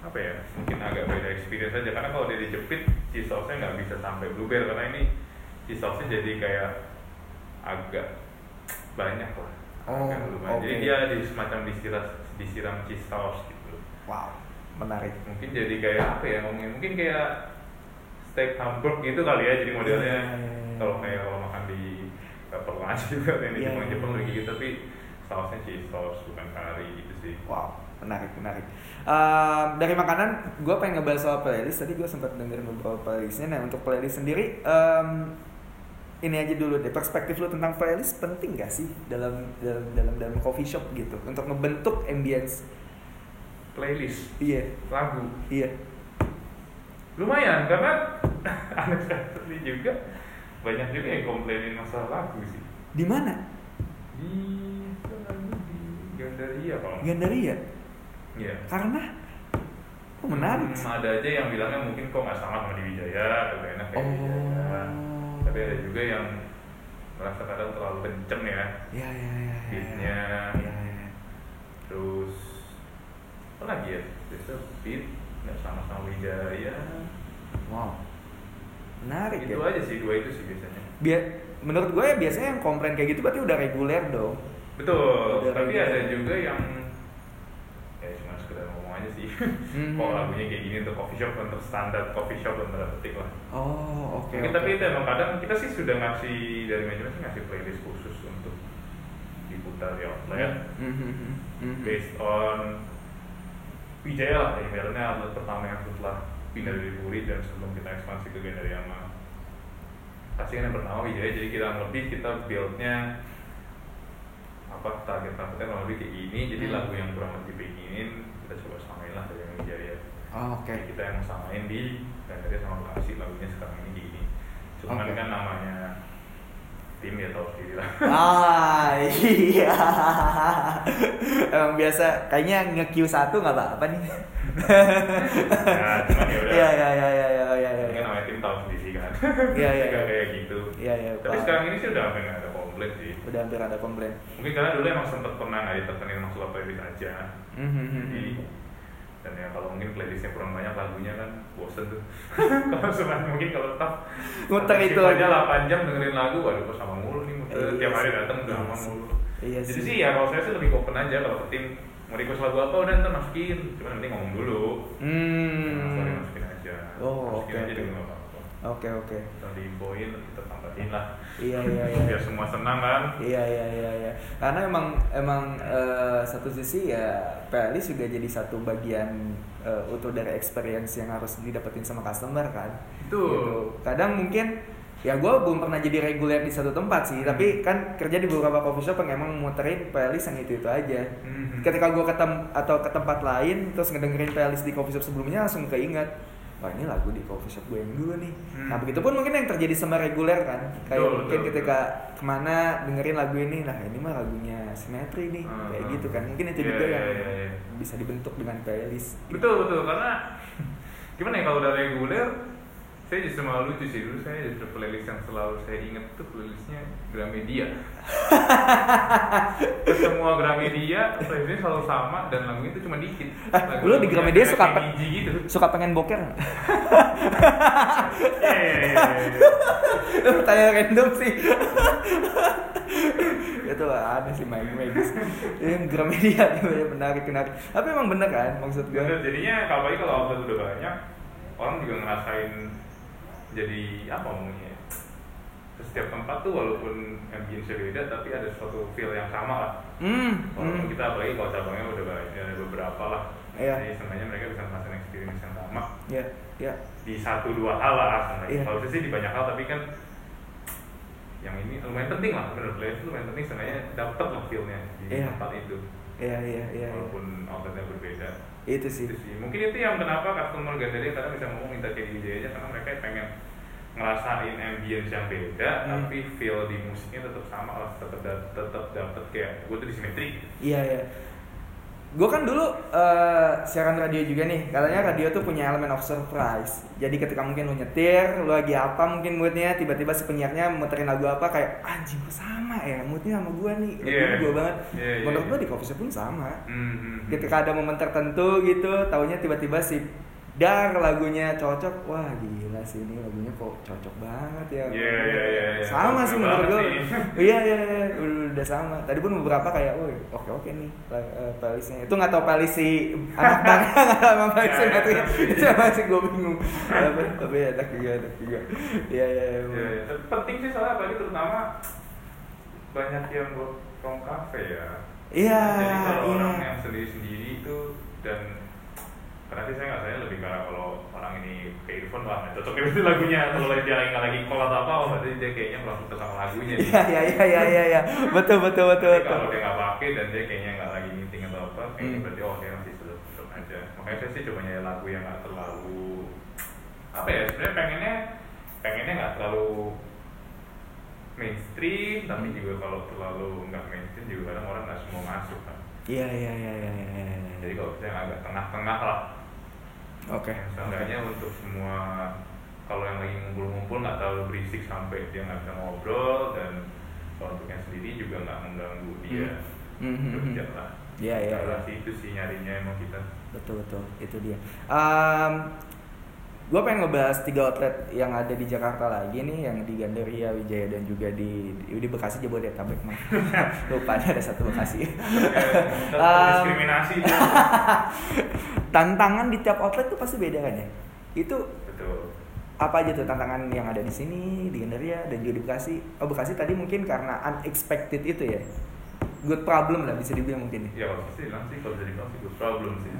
apa ya? Mungkin agak beda experience aja karena kalau dia dijepit cheese sauce-nya nggak bisa sampai blueberry karena ini cheese sauce-nya jadi kayak agak banyak lah. Oh, lumayan. Jadi dia di semacam disiram disiram cheese sauce gitu. wow menarik Mungkin jadi kayak apa ya? Ngomongin mungkin kayak steak hamburg gitu kali ya. Jadi modelnya Iya, iya, iya. kalau kayak kalau makan di Pepper Lunch juga yang di Jepang Jepang lagi gitu tapi sausnya cheese sauce bukan kari gitu sih. Wow, menarik, menarik. Ehm, dari makanan, gue pengen ngebahas soal playlist. Tadi gue sempat dengerin beberapa playlistnya. Nah, untuk playlist sendiri, em, ini aja dulu deh. Perspektif lu tentang playlist penting gak sih dalam dalam dalam dalam coffee shop gitu untuk ngebentuk ambience? Playlist Iya, lagu iya. lumayan karena unexpectedly juga banyak juga yang komplainin masalah lagu sih Di mana? di di Gandaria kalau Gandaria Iya. karena oh, menarik Hmm, ada aja yang bilangnya mungkin kok nggak sama sama di Wijaya atau gak enak kayak Oh. Wijaya tapi ada juga yang merasa kadang terlalu kenceng ya. Ya ya ya ya. Beatnya. Ya, ya. terus apa lagi ya? Biasa beat nggak sama sama Wijaya. Wow. Menarik itu ya. aja sih dua itu sih biasanya. Biar, menurut gue ya biasanya yang komplain kayak gitu berarti udah reguler dong. Betul. Udah tapi reguler. ada juga yang ya cuma sekedar ngomong aja sih Hmm. kok lagunya kayak gini untuk coffee shop untuk standar coffee shop untuk tanda petik lah oh oke Mungkin oke. tapi itu emang kadang kita sih sudah ngasih dari manajemen sih ngasih playlist khusus untuk diputar di outlet Mhm, mhm, mhm. based on Wijaya lah emailnya outlet pertama yang setelah pindah dari Puri dan sebelum kita ekspansi ke Gandariyama pasti kan yang pertama Wijaya jadi kita lebih kita buildnya apa target targetnya kurang lebih kayak gini jadi Hmm. lagu yang kurang lebih pengenin kita coba samain lah dari yang Wijaya Oh, oke. Jadi kita yang samain di Gandaria sama Bekasi lagunya sekarang ini gini cuman Oke. kan namanya tim ya tahu sendiri lah. Ah iya. Emang biasa kayaknya nge-Q satu nggak apa-apa nih? Ya cuman ya udah. Iya iya iya iya iya iya. Iya Mungkin namanya tim tahu sendiri kan. Iya, iya, iya. kayak gitu. Iya iya tapi sekarang ini sih udah hampir nggak ada komplain sih. Udah hampir ada komplain. Mungkin karena dulu emang sempet pernah nggak ditekenin masuk ke playlist aja. Mhm, jadi mhm. dan ya kalau mungkin playlistnya kurang banyak lagunya kan bosen tuh. Kalau sebenarnya mungkin kalau tetap Muter itu aja aja. 8 jam dengerin lagu waduh kok sama mulu nih muter. Iya tiap hari datang udah Iya sama sih. mulu iya jadi sih. sih ya kalau saya sih lebih open aja kalau ke tim mau request lagu apa udah ntar masukin. Cuma nanti ngomong dulu. Nah, hmm masukin aja. Oh, masukin oke, aja oke. dulu nggak apa-apa oke oke kita diinfoin kita tambahin lah iya iya iya biar semua senang kan Iya iya iya iya. Karena emang emang eh, satu sisi ya playlist juga jadi satu bagian eh, utuh dari experience yang harus didapetin sama customer kan. Betul. Gitu. Kadang mungkin ya gue belum pernah jadi reguler di satu tempat sih, tapi kan kerja di beberapa coffee shop yang emang muterin playlist yang itu itu aja. Mhm. Ketika gue ke tem- atau ke tempat lain terus ngedengerin playlist di coffee shop sebelumnya langsung keinget wah ini lagu di coffee shop gue yang dulu nih. Hmm. Nah begitu pun mungkin yang terjadi sama reguler kan, kayak Betul, mungkin betul, ketika ke mana dengerin lagu ini, nah ini mah lagunya Simetri nih, Hmm. kayak gitu kan. Mungkin itu Iya, juga iya, yang iya, iya. bisa dibentuk dengan playlist. betul betul karena gimana ya kalau udah reguler saya justru malah lucu sih dulu saya justru playlist yang selalu saya inget tuh playlistnya Gramedia semua Gramedia playlistnya selalu sama dan lagunya itu cuma dikit Eh, lu di Gramedia suka kayak pe- biji gitu Suka pengen boker? Iya, iya, iya, iya. Tanya random sih. itu aneh sih main medis. Ini Gramedia menarik menarik. Tapi emang bener kan maksud gue. Bener, jadinya kalau kalau outlet udah banyak orang juga ngerasain jadi apa ngomongnya ya? setiap tempat tuh walaupun ambience beda tapi ada suatu feel yang sama lah Hmm. walaupun hmm. kita apalagi kalau cabangnya udah banyak ada beberapa lah Iya. jadi sebenarnya mereka bisa ngerasain experience yang sama Ya, ya. di satu dua hal lah sebenarnya Iya. kalau sih di banyak hal tapi kan yang ini lumayan penting lah menurut saya itu lumayan penting sebenarnya dapet lah feelnya di Iya. tempat itu Iya, iya, iya. iya. walaupun outletnya berbeda Itu sih. itu sih mungkin itu yang kenapa customer Gandaria kadang bisa ngomong minta kayak DJ aja karena mereka pengen ngerasain ambience yang beda Hmm. tapi feel di musiknya tetap sama lah tetap tetap dapet kayak gue tuh di simetri Iya iya. Gue kan dulu eh, siaran radio juga nih. Katanya radio tuh punya elemen of surprise. Jadi ketika mungkin lu nyetir, lu lagi apa mungkin moodnya, tiba-tiba si penyiarnya muterin lagu apa kayak anjing kok sama ya moodnya sama gue nih. Iya. gue banget. Iya, iya, Menurut iya. gue di coffee shop pun sama. Hmm, Ketika ada momen tertentu gitu, taunya tiba-tiba si dar lagunya cocok. Wah gila sih ini lagunya kok cocok banget ya. Iya, iya, iya, iya. Sama sih menurut gue. Iya iya iya udah, sama. Tadi pun beberapa kayak, woi oke oke nih eh, playlistnya. Itu nggak tahu playlist si anak bangga nggak emang playlist Iya, iya. Simetri. Itu masih gue bingung. Tapi tapi ya enak juga enak juga. Iya iya iya. Iya, iya. Penting sih soalnya apalagi terutama banyak yang from cafe ya Iya jadi kalau iya. orang yang sendiri-sendiri itu dan karena sih saya nggak saya lebih karena kalau orang ini kayak earphone wah nggak cocok itu lagunya kalau dia lagi nggak lagi call atau apa oh berarti dia kayaknya kurang suka sama lagunya. Iya iya iya iya iya iya. Betul betul betul betul. kalau dia nggak pakai dan dia kayaknya nggak lagi meeting atau apa, kayaknya Hmm. berarti oh dia masih sedot sedot aja. Makanya saya sih coba nyari lagu yang nggak terlalu apa ya sebenarnya pengennya pengennya nggak terlalu mainstream tapi juga kalau terlalu nggak mainstream juga kadang orang nggak semua masuk kan Iya iya iya iya iya. Jadi kalau bisa yang agak tengah-tengah lah Oke. Seenggaknya untuk semua kalau yang lagi ngumpul-ngumpul nggak terlalu berisik sampai dia nggak bisa ngobrol dan kalau untuk yang sendiri juga nggak mengganggu dia Hmm, hmm, hmm, kerja hmm. lah. Iya iya. Iya. itu sih nyarinya emang kita. Betul betul itu dia. Um, gue pengen ngebahas tiga outlet yang ada di Jakarta lagi nih, yang di Gandaria, Wijaya dan juga di di, di Bekasi Jabodetabek mah. Lupa ada satu Bekasi. Um, diskriminasi. Tantangan di tiap outlet tuh pasti beda kan ya? Itu Betul. apa aja tuh tantangan yang ada di sini di Gandaria dan juga di Bekasi? Oh Bekasi tadi mungkin karena unexpected itu ya. Good problem lah bisa dibilang mungkin ya. Ya bilang sih kalau bisa dibilang good problem sih.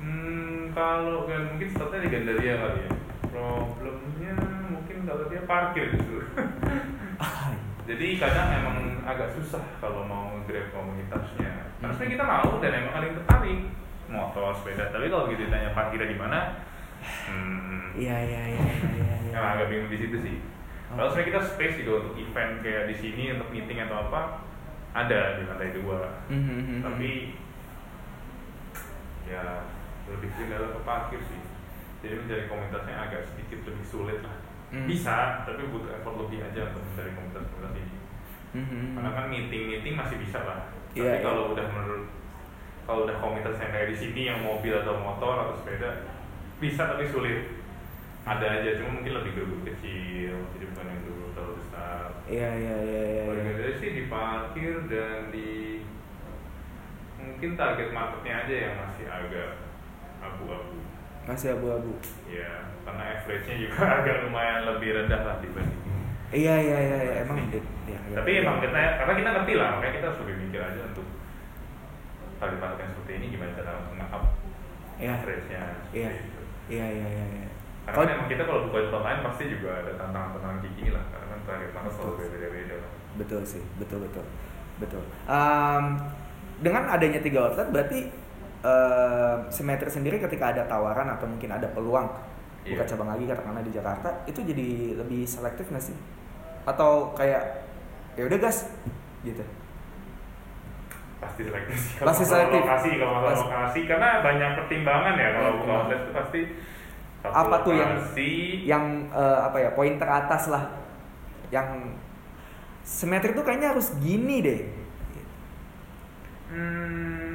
Hmm, kalau kan mungkin startnya di Gandaria kali ya. Problemnya mungkin kalau dia parkir justru. Jadi kadang emang agak susah kalau mau grab komunitasnya. Karena sebenarnya kita mau dan emang ada yang tertarik motor, sepeda. Tapi kalau gitu ditanya parkirnya di mana, hmm, Iya iya iya iya iya. iya. emang agak bingung di situ sih. Kalau sebenarnya kita space juga untuk event kayak di sini untuk meeting atau apa ada di lantai dua. Hmm, hmm, hmm, Tapi ya lebih kendala ke parkir sih. Jadi mencari komunitasnya agak sedikit lebih sulit lah. Hmm. Bisa, tapi butuh effort lebih aja untuk mencari komunitas-komunitas ini. hmm. Karena kan meeting-meeting masih bisa lah. Tapi Iya, iya. kalau udah menurut kalau udah komunitas yang kayak di sini yang mobil atau motor atau sepeda bisa tapi sulit. Ada aja, cuma mungkin lebih grup kecil, jadi bukan yang grup terlalu besar. Iya iya iya iya. Kalau iya. sih di parkir dan di mungkin target marketnya aja yang masih agak abu-abu. Masih abu-abu. Ya, karena average-nya juga agak lumayan lebih rendah lah dibanding. Iya iya iya iya. emang ya, ya, Tapi ya. emang kita karena kita ngerti lah, makanya kita harus lebih mikir aja untuk target market yang seperti ini gimana cara nge-up Iya. average-nya. Iya. itu. Iya iya iya iya. Karena Kalau- kan emang kita kalau buka tempat lain pasti juga ada tantangan-tantangan kayak gini lah, karena kan target market selalu beda-beda lah. betul sih betul betul betul Em, dengan adanya tiga outlet berarti em, Simetri sendiri ketika ada tawaran atau mungkin ada peluang buka Iya. cabang lagi katakanlah di Jakarta itu jadi lebih selektif nggak sih atau kayak ya udah gas gitu pasti selektif sih Pasti selektif. lokasi kalau masalah Pasti. lokasi karena banyak pertimbangan ya kalau buka outlet itu pasti satu Apa tuh yang- lokasi, yang eh, apa ya poin teratas lah yang Simetri tuh kayaknya harus gini deh hmm,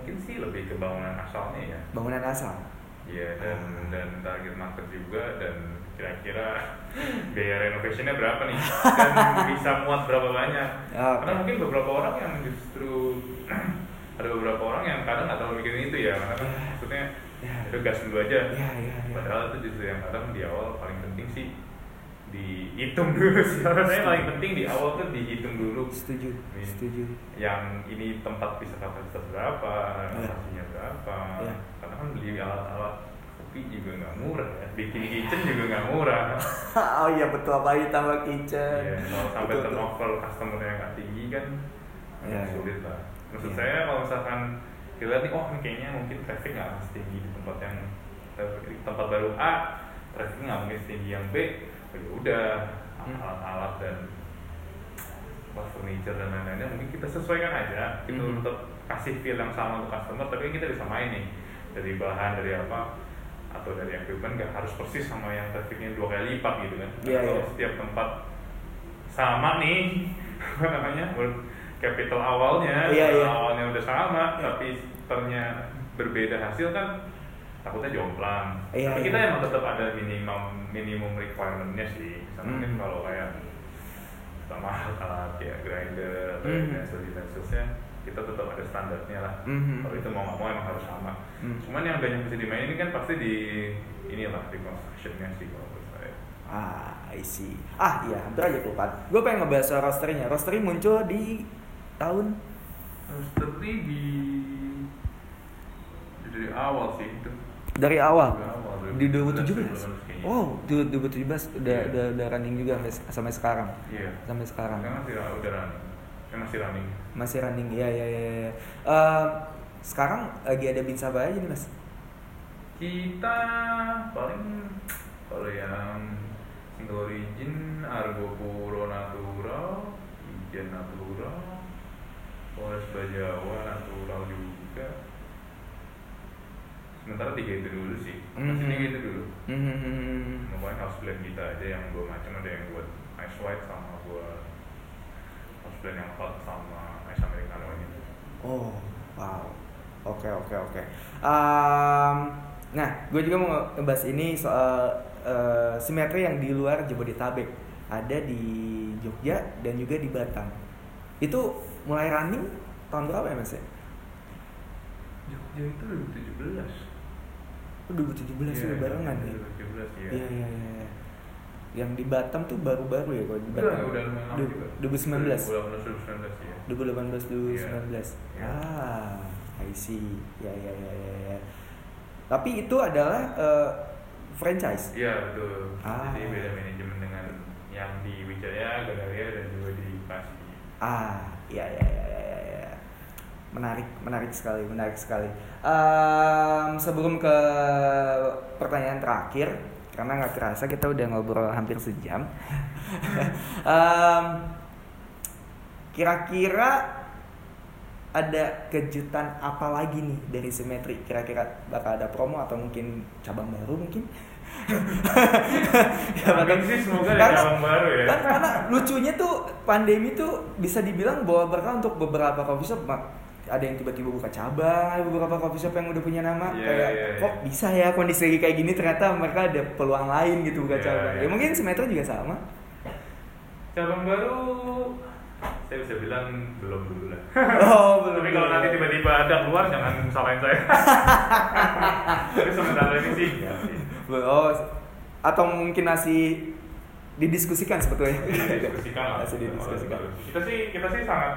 mungkin sih lebih ke bangunan asalnya ya. Bangunan asal? Iya dan dan target market juga dan kira-kira biaya renovationnya berapa nih? Dan bisa muat berapa banyak? Ya, karena mungkin beberapa orang yang justru ada beberapa orang yang kadang nggak terlalu mikirin itu ya. Karena kan Ya. maksudnya Ya. itu gas dulu aja. Ya ya ya. Padahal itu justru yang kadang di awal paling penting sih dihitung dulu sih rasanya paling penting di awal tuh dihitung dulu setuju Nih. setuju yang ini tempat bisa kapasitas berapa, renovasinya berapa. Iya. Karena kan beli alat-alat kopi juga nggak murah ya, bikin kitchen juga nggak murah. oh iya betul apalagi tambah kitchen Iya, kalau sampai Betul, turnover customer-nya nggak tinggi kan Iya, iya. sulit lah. Maksud Iya. saya kalau misalkan kita lihat nih, oh ini kayaknya mungkin traffic nggak setinggi di tempat yang tempat baru A, traffic nggak mungkin setinggi yang B. Oh, ya udah Hmm. alat-alat dan apa, furniture dan lain-lainnya mungkin kita sesuaikan aja kita Mhm. tetap kasih feel yang sama untuk customer tapi kita bisa main nih dari bahan dari apa atau dari equipment nggak harus persis sama yang trafficnya dua kali lipat gitu kan Iya, kalau iya. setiap tempat sama nih apa namanya capital awalnya Iya, iya. awalnya udah sama Iya. tapi ternyata berbeda hasil kan takutnya jomplang Iya, tapi iya. kita emang tetap ada minimum minimum requirementnya sih misalnya mungkin Hmm. kalau kayak sama alat kayak grinder atau Hmm. utensil utensils kita tetap ada standarnya lah Mhm. kalau itu mau nggak mau emang harus sama Hmm. cuman yang banyak bisa dimainin kan pasti di inilah di constructionnya sih kalau menurut saya Ah, I see. Ah, iya, hampir aja kelupaan. Gue pengen ngebahas soal rosternya. Rosternya muncul di tahun Roastery di dari awal sih itu dari awal. Di 2017 2017. kayaknya. Oh, di 2017 udah, Iya. udah udah running juga sampai, sampai sekarang. iya Sampai sekarang. Sekarang masih udah running Eh, masih running Masih running. Iya, iya, iya, iya. Eh, sekarang lagi ada bin Sabah aja nih, Mas. kita paling kalau yang single origin Argo Puro natural Ijen natural Polres Bajawa natural juga sementara tiga itu dulu sih masih Mhm. tiga itu dulu Hmm. Pokoknya house blend kita aja yang dua macam ada yang buat ice white sama buat house blend yang hot sama ice americano ini. Oh, wow. Oke, oke, oke. Em, nah, gue juga mau ngebahas ini soal eh, simetri yang di luar Jabodetabek. Ada di Jogja dan juga di Batam. Itu mulai running tahun berapa ya mas ya? Jogja itu 2017. Oh, 2017 sudah barengan ya? 2017 ya. Iya, iya, iya. Yang di Batam tuh baru-baru ya kalau di Udah, Batam. udah lumayan lama Du- juga. 2019. 2018 2019 ya. 2018 2019. Iya. Ah, I see. Ya ya ya ya ya. Tapi itu adalah eh, franchise. Iya betul. Ah. Jadi beda manajemen dengan yang di Wijaya, Galeria dan juga di Bekasi. Ah, ya ya ya ya ya. ya. Menarik, menarik sekali, menarik sekali. Em, sebelum ke pertanyaan terakhir, karena nggak kerasa kita udah ngobrol hampir sejam. Em, Kira-kira ada kejutan apa lagi nih dari Simetri? Kira-kira bakal ada promo atau mungkin cabang baru mungkin? Ya, bakal- sih semoga ada Karena- cabang baru ya. kan karena lucunya tuh pandemi tuh bisa dibilang bawa berkah untuk beberapa coffee shop. Ada yang tiba-tiba buka cabang beberapa coffee shop yang udah punya nama Iya, kayak iya, iya. kok bisa ya kondisi lagi kayak gini ternyata mereka ada peluang lain gitu buka Iya, cabang iya. ya mungkin Simetro juga sama Cabang baru saya bisa bilang belum dulu lah. oh belum Tapi kalau nanti tiba-tiba ada keluar jangan salahin saya. Tapi sementara ini sih sih. oh atau mungkin masih didiskusikan sebetulnya Didiskusikan lah. masih didiskusikan Kita sih kita sih sangat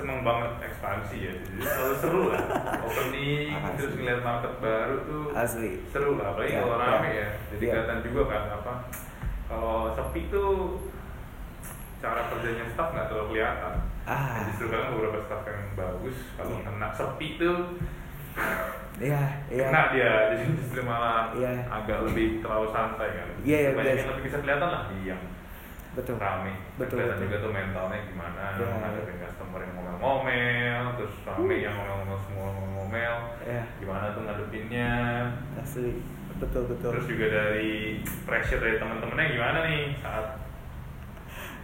seneng banget ekspansi ya. Jadi selalu seru lah. Opening Asli. terus ngeliat market baru tuh asli seru lah. Apalagi Ya, kalau ya. rame ya. Jadi Ya. kelihatan juga kan apa. Kalau sepi tuh cara kerjanya staff nggak terlalu kelihatan. ah Justru kan beberapa staff yang bagus kalau Iya. kena sepi tuh iya iya kena dia jadi justru malah Iya. agak lebih terlalu santai kan. Iya, iya, Banyak yang lebih bisa kelihatan lah diam betul rame. Betul, kelihatan betul. juga tuh mentalnya gimana. Iya. Ngadepin customer yang ngomel-ngomel, terus rame yang ngomel-ngomel semua ngomel. ya Gimana tuh ngadepinnya. asli betul betul Terus juga dari pressure dari teman-temannya gimana nih saat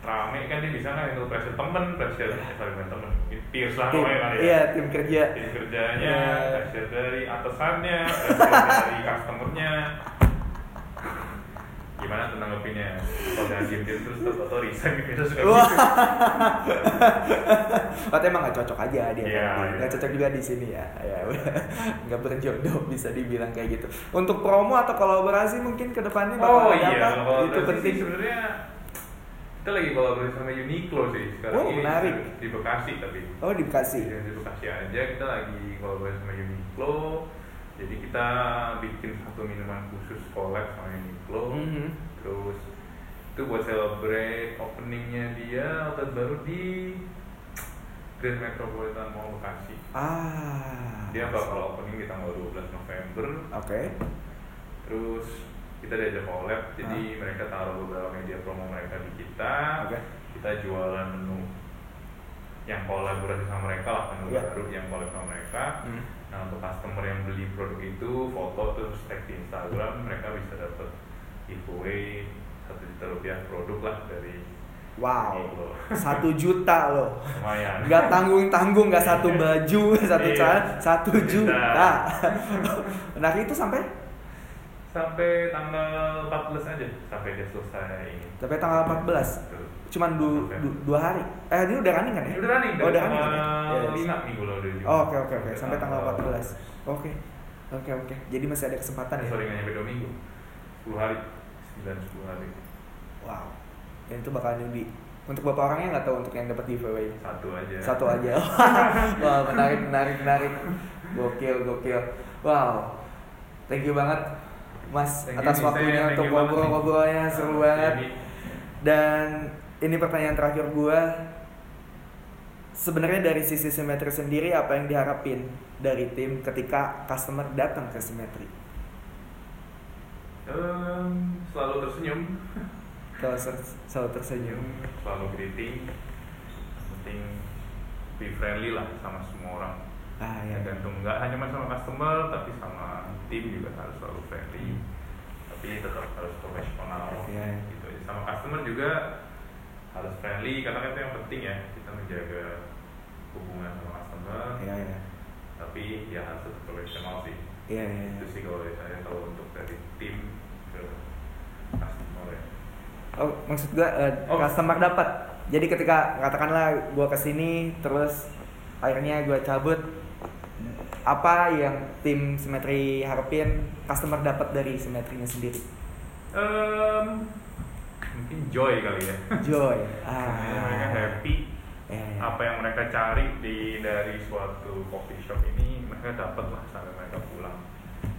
rame kan dia bisa kan itu pressure temen, pressure eh, sorry bukan temen, peers lah tim, namanya kali ya. iya tim kerja tim kerjanya, Iya. pressure dari atasannya, pressure dari customernya. Gimana tuh nanggepinnya? Kalau jangan diem diem terus terus atau resign gitu suka gitu. Katanya emang gak cocok aja dia. Iya, kan. iya. Nggak cocok juga di sini ya. Ya udah. Nggak berjodoh bisa dibilang kayak gitu. Untuk promo atau kolaborasi mungkin ke depannya bakal Oh ada iya, apa? Itu penting. sebenarnya kita lagi kolaborasi sama Uniqlo sih sekarang Oh, ini menarik. di Bekasi tapi. Oh di Bekasi. Iya, di Bekasi aja kita lagi kolaborasi sama Uniqlo. Jadi kita bikin satu minuman khusus collab sama Uniqlo. Mhm. Terus itu buat celebrate openingnya dia outlet baru di Grand Metropolitan Mall Bekasi. Ah. Dia bakal opening di tanggal 12 November. Oke. Terus kita diajak collab, jadi mereka taruh beberapa media promo mereka di kita. Oke. Kita jualan menu yang kolaborasi sama mereka lah, menu Iya. baru yang collab sama mereka. Hmm. Nah untuk customer yang beli produk itu, foto terus tag di Instagram, mereka bisa dapat giveaway satu juta rupiah produk lah dari Wow. Satu juta loh. Lumayan. Nggak tanggung tanggung nggak satu baju satu Iya. celana satu Juta. juta. Nah itu sampai Sampai tanggal 14 aja, sampai dia selesai ini. sampai tanggal 14 Tuh. Cuman du, du- dua hari. Eh ini udah running kan ya? Ini udah running, oh, udah running kan ya? tanggal Yes. 5 minggu lalu udah Oh, oke oke oke. Sampai tanggal 14 oke oke oke. Jadi masih ada kesempatan ya? Sorry nggak nyampe 2 minggu. 10 hari. 9-10 hari. Wow. Dan itu bakal nyudi untuk bapak orangnya nggak tahu untuk yang dapat giveaway? Satu aja. Satu aja. Wah menarik menarik menarik. Gokil gokil. Wow. Thank you banget mas Thank atas waktunya untuk ngobrol-ngobrolnya. Seru banget. Dan ini pertanyaan terakhir gua. Sebenarnya dari sisi simetri sendiri apa yang diharapin dari tim ketika customer datang ke simetri? em, Selalu tersenyum Selalu, selalu tersenyum. selalu greeting penting be friendly lah sama semua orang Ah ya. tergantung nggak hanya sama customer tapi sama tim juga harus selalu friendly tapi tetap harus profesional Iya. gitu sama customer juga harus friendly karena kan itu yang penting ya kita menjaga hubungan sama customer Iya ya. tapi ya harus tetap profesional sih Iya iya. itu sih kalau dari saya kalau untuk dari tim ke customer ya Oh, maksud gua eh, Oh. customer dapat. Jadi ketika katakanlah gua ke sini terus akhirnya gua cabut apa yang tim simetri harapin customer dapat dari simetrinya sendiri? Em, mungkin joy kali ya Joy. Makanya mereka Ah. happy Ya, ya. apa yang mereka cari di dari suatu coffee shop ini mereka dapat lah sampai mereka pulang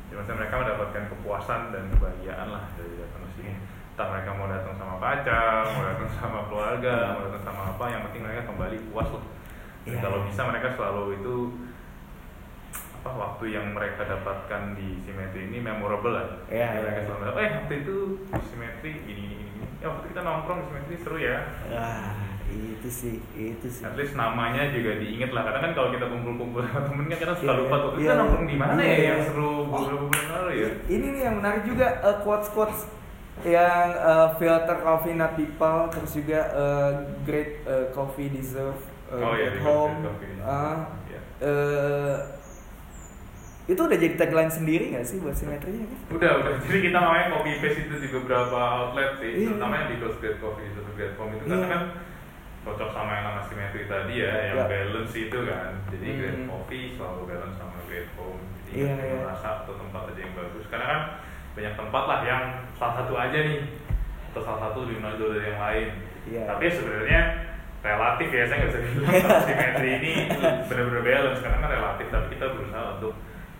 jadi maksudnya mereka mendapatkan kepuasan dan kebahagiaan lah dari datang ke sini entah mereka mau datang sama pacar mau datang sama keluarga mau datang sama apa yang penting mereka kembali puas lah dan Iya. kalau bisa mereka selalu itu apa waktu yang mereka dapatkan di simetri ini memorable lah Iya, mereka iya. selalu eh waktu itu simetri gini gini ya waktu kita nongkrong di simetri seru ya Wah, itu sih, itu sih. at least namanya juga diinget lah karena kan kalau kita kumpul-kumpul sama temen kan kita suka Iya, lupa tuh iya, kita nongkrong di mana iya, ya iya. yang seru beberapa bulan lalu ya Ini nih yang menarik juga eh, quotes-quotes yang eh, filter coffee not people terus juga eh, great eh, coffee deserve eh, Oh, iya, at di home Coffee. Ah, Iya. eh, itu udah jadi tagline sendiri gak sih buat simetrinya kan? udah udah jadi kita namanya copy paste itu di beberapa outlet sih terutama yang di Ghost Great Coffee Deserve Great Home itu karena Iya. kan cocok sama yang nama simetri tadi ya yang Iya. balance itu kan jadi Hmm. Great Coffee selalu balance sama Great Home jadi Iya, kita iya. merasa atau tempat aja yang bagus karena kan banyak tempat lah yang salah satu aja nih atau salah satu lebih menonjol dari yang lain Iya. tapi sebenarnya relatif ya saya nggak bisa bilang simetri ini benar-benar balance karena kan relatif tapi kita berusaha untuk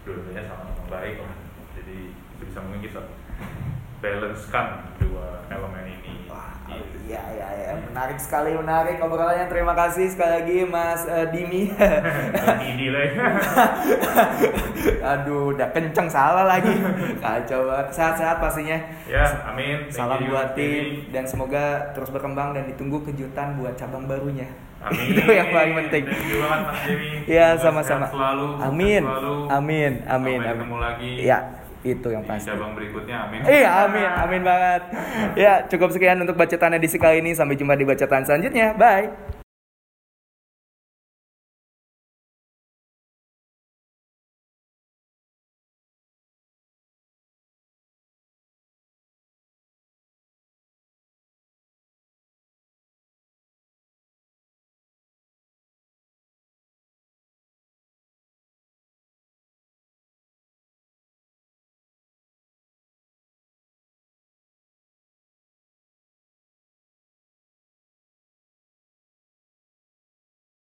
dua-duanya sama-sama baik lah jadi bisa mungkin kita balancekan dua elemen ini Wah, Gitu. iya iya iya menarik sekali menarik obrolannya terima kasih sekali lagi Mas eh, Dimi. lah ya. Aduh, udah kenceng salah lagi. Kacau banget. Sehat-sehat pastinya. ya amin Thank Salam buat tim dan semoga terus berkembang dan ditunggu kejutan buat cabang barunya. Amin Itu yang paling penting. Thank you banget Mas Jimmy Ya, sama-sama. selalu Amin. selalu. Amin. Amin. Sampai Amin. ketemu lagi Ya, itu yang di pasti. cabang berikutnya amin Iya, amin, amin banget. Ya, cukup sekian untuk bacotan edisi kali ini. Sampai jumpa di bacotan selanjutnya. Bye.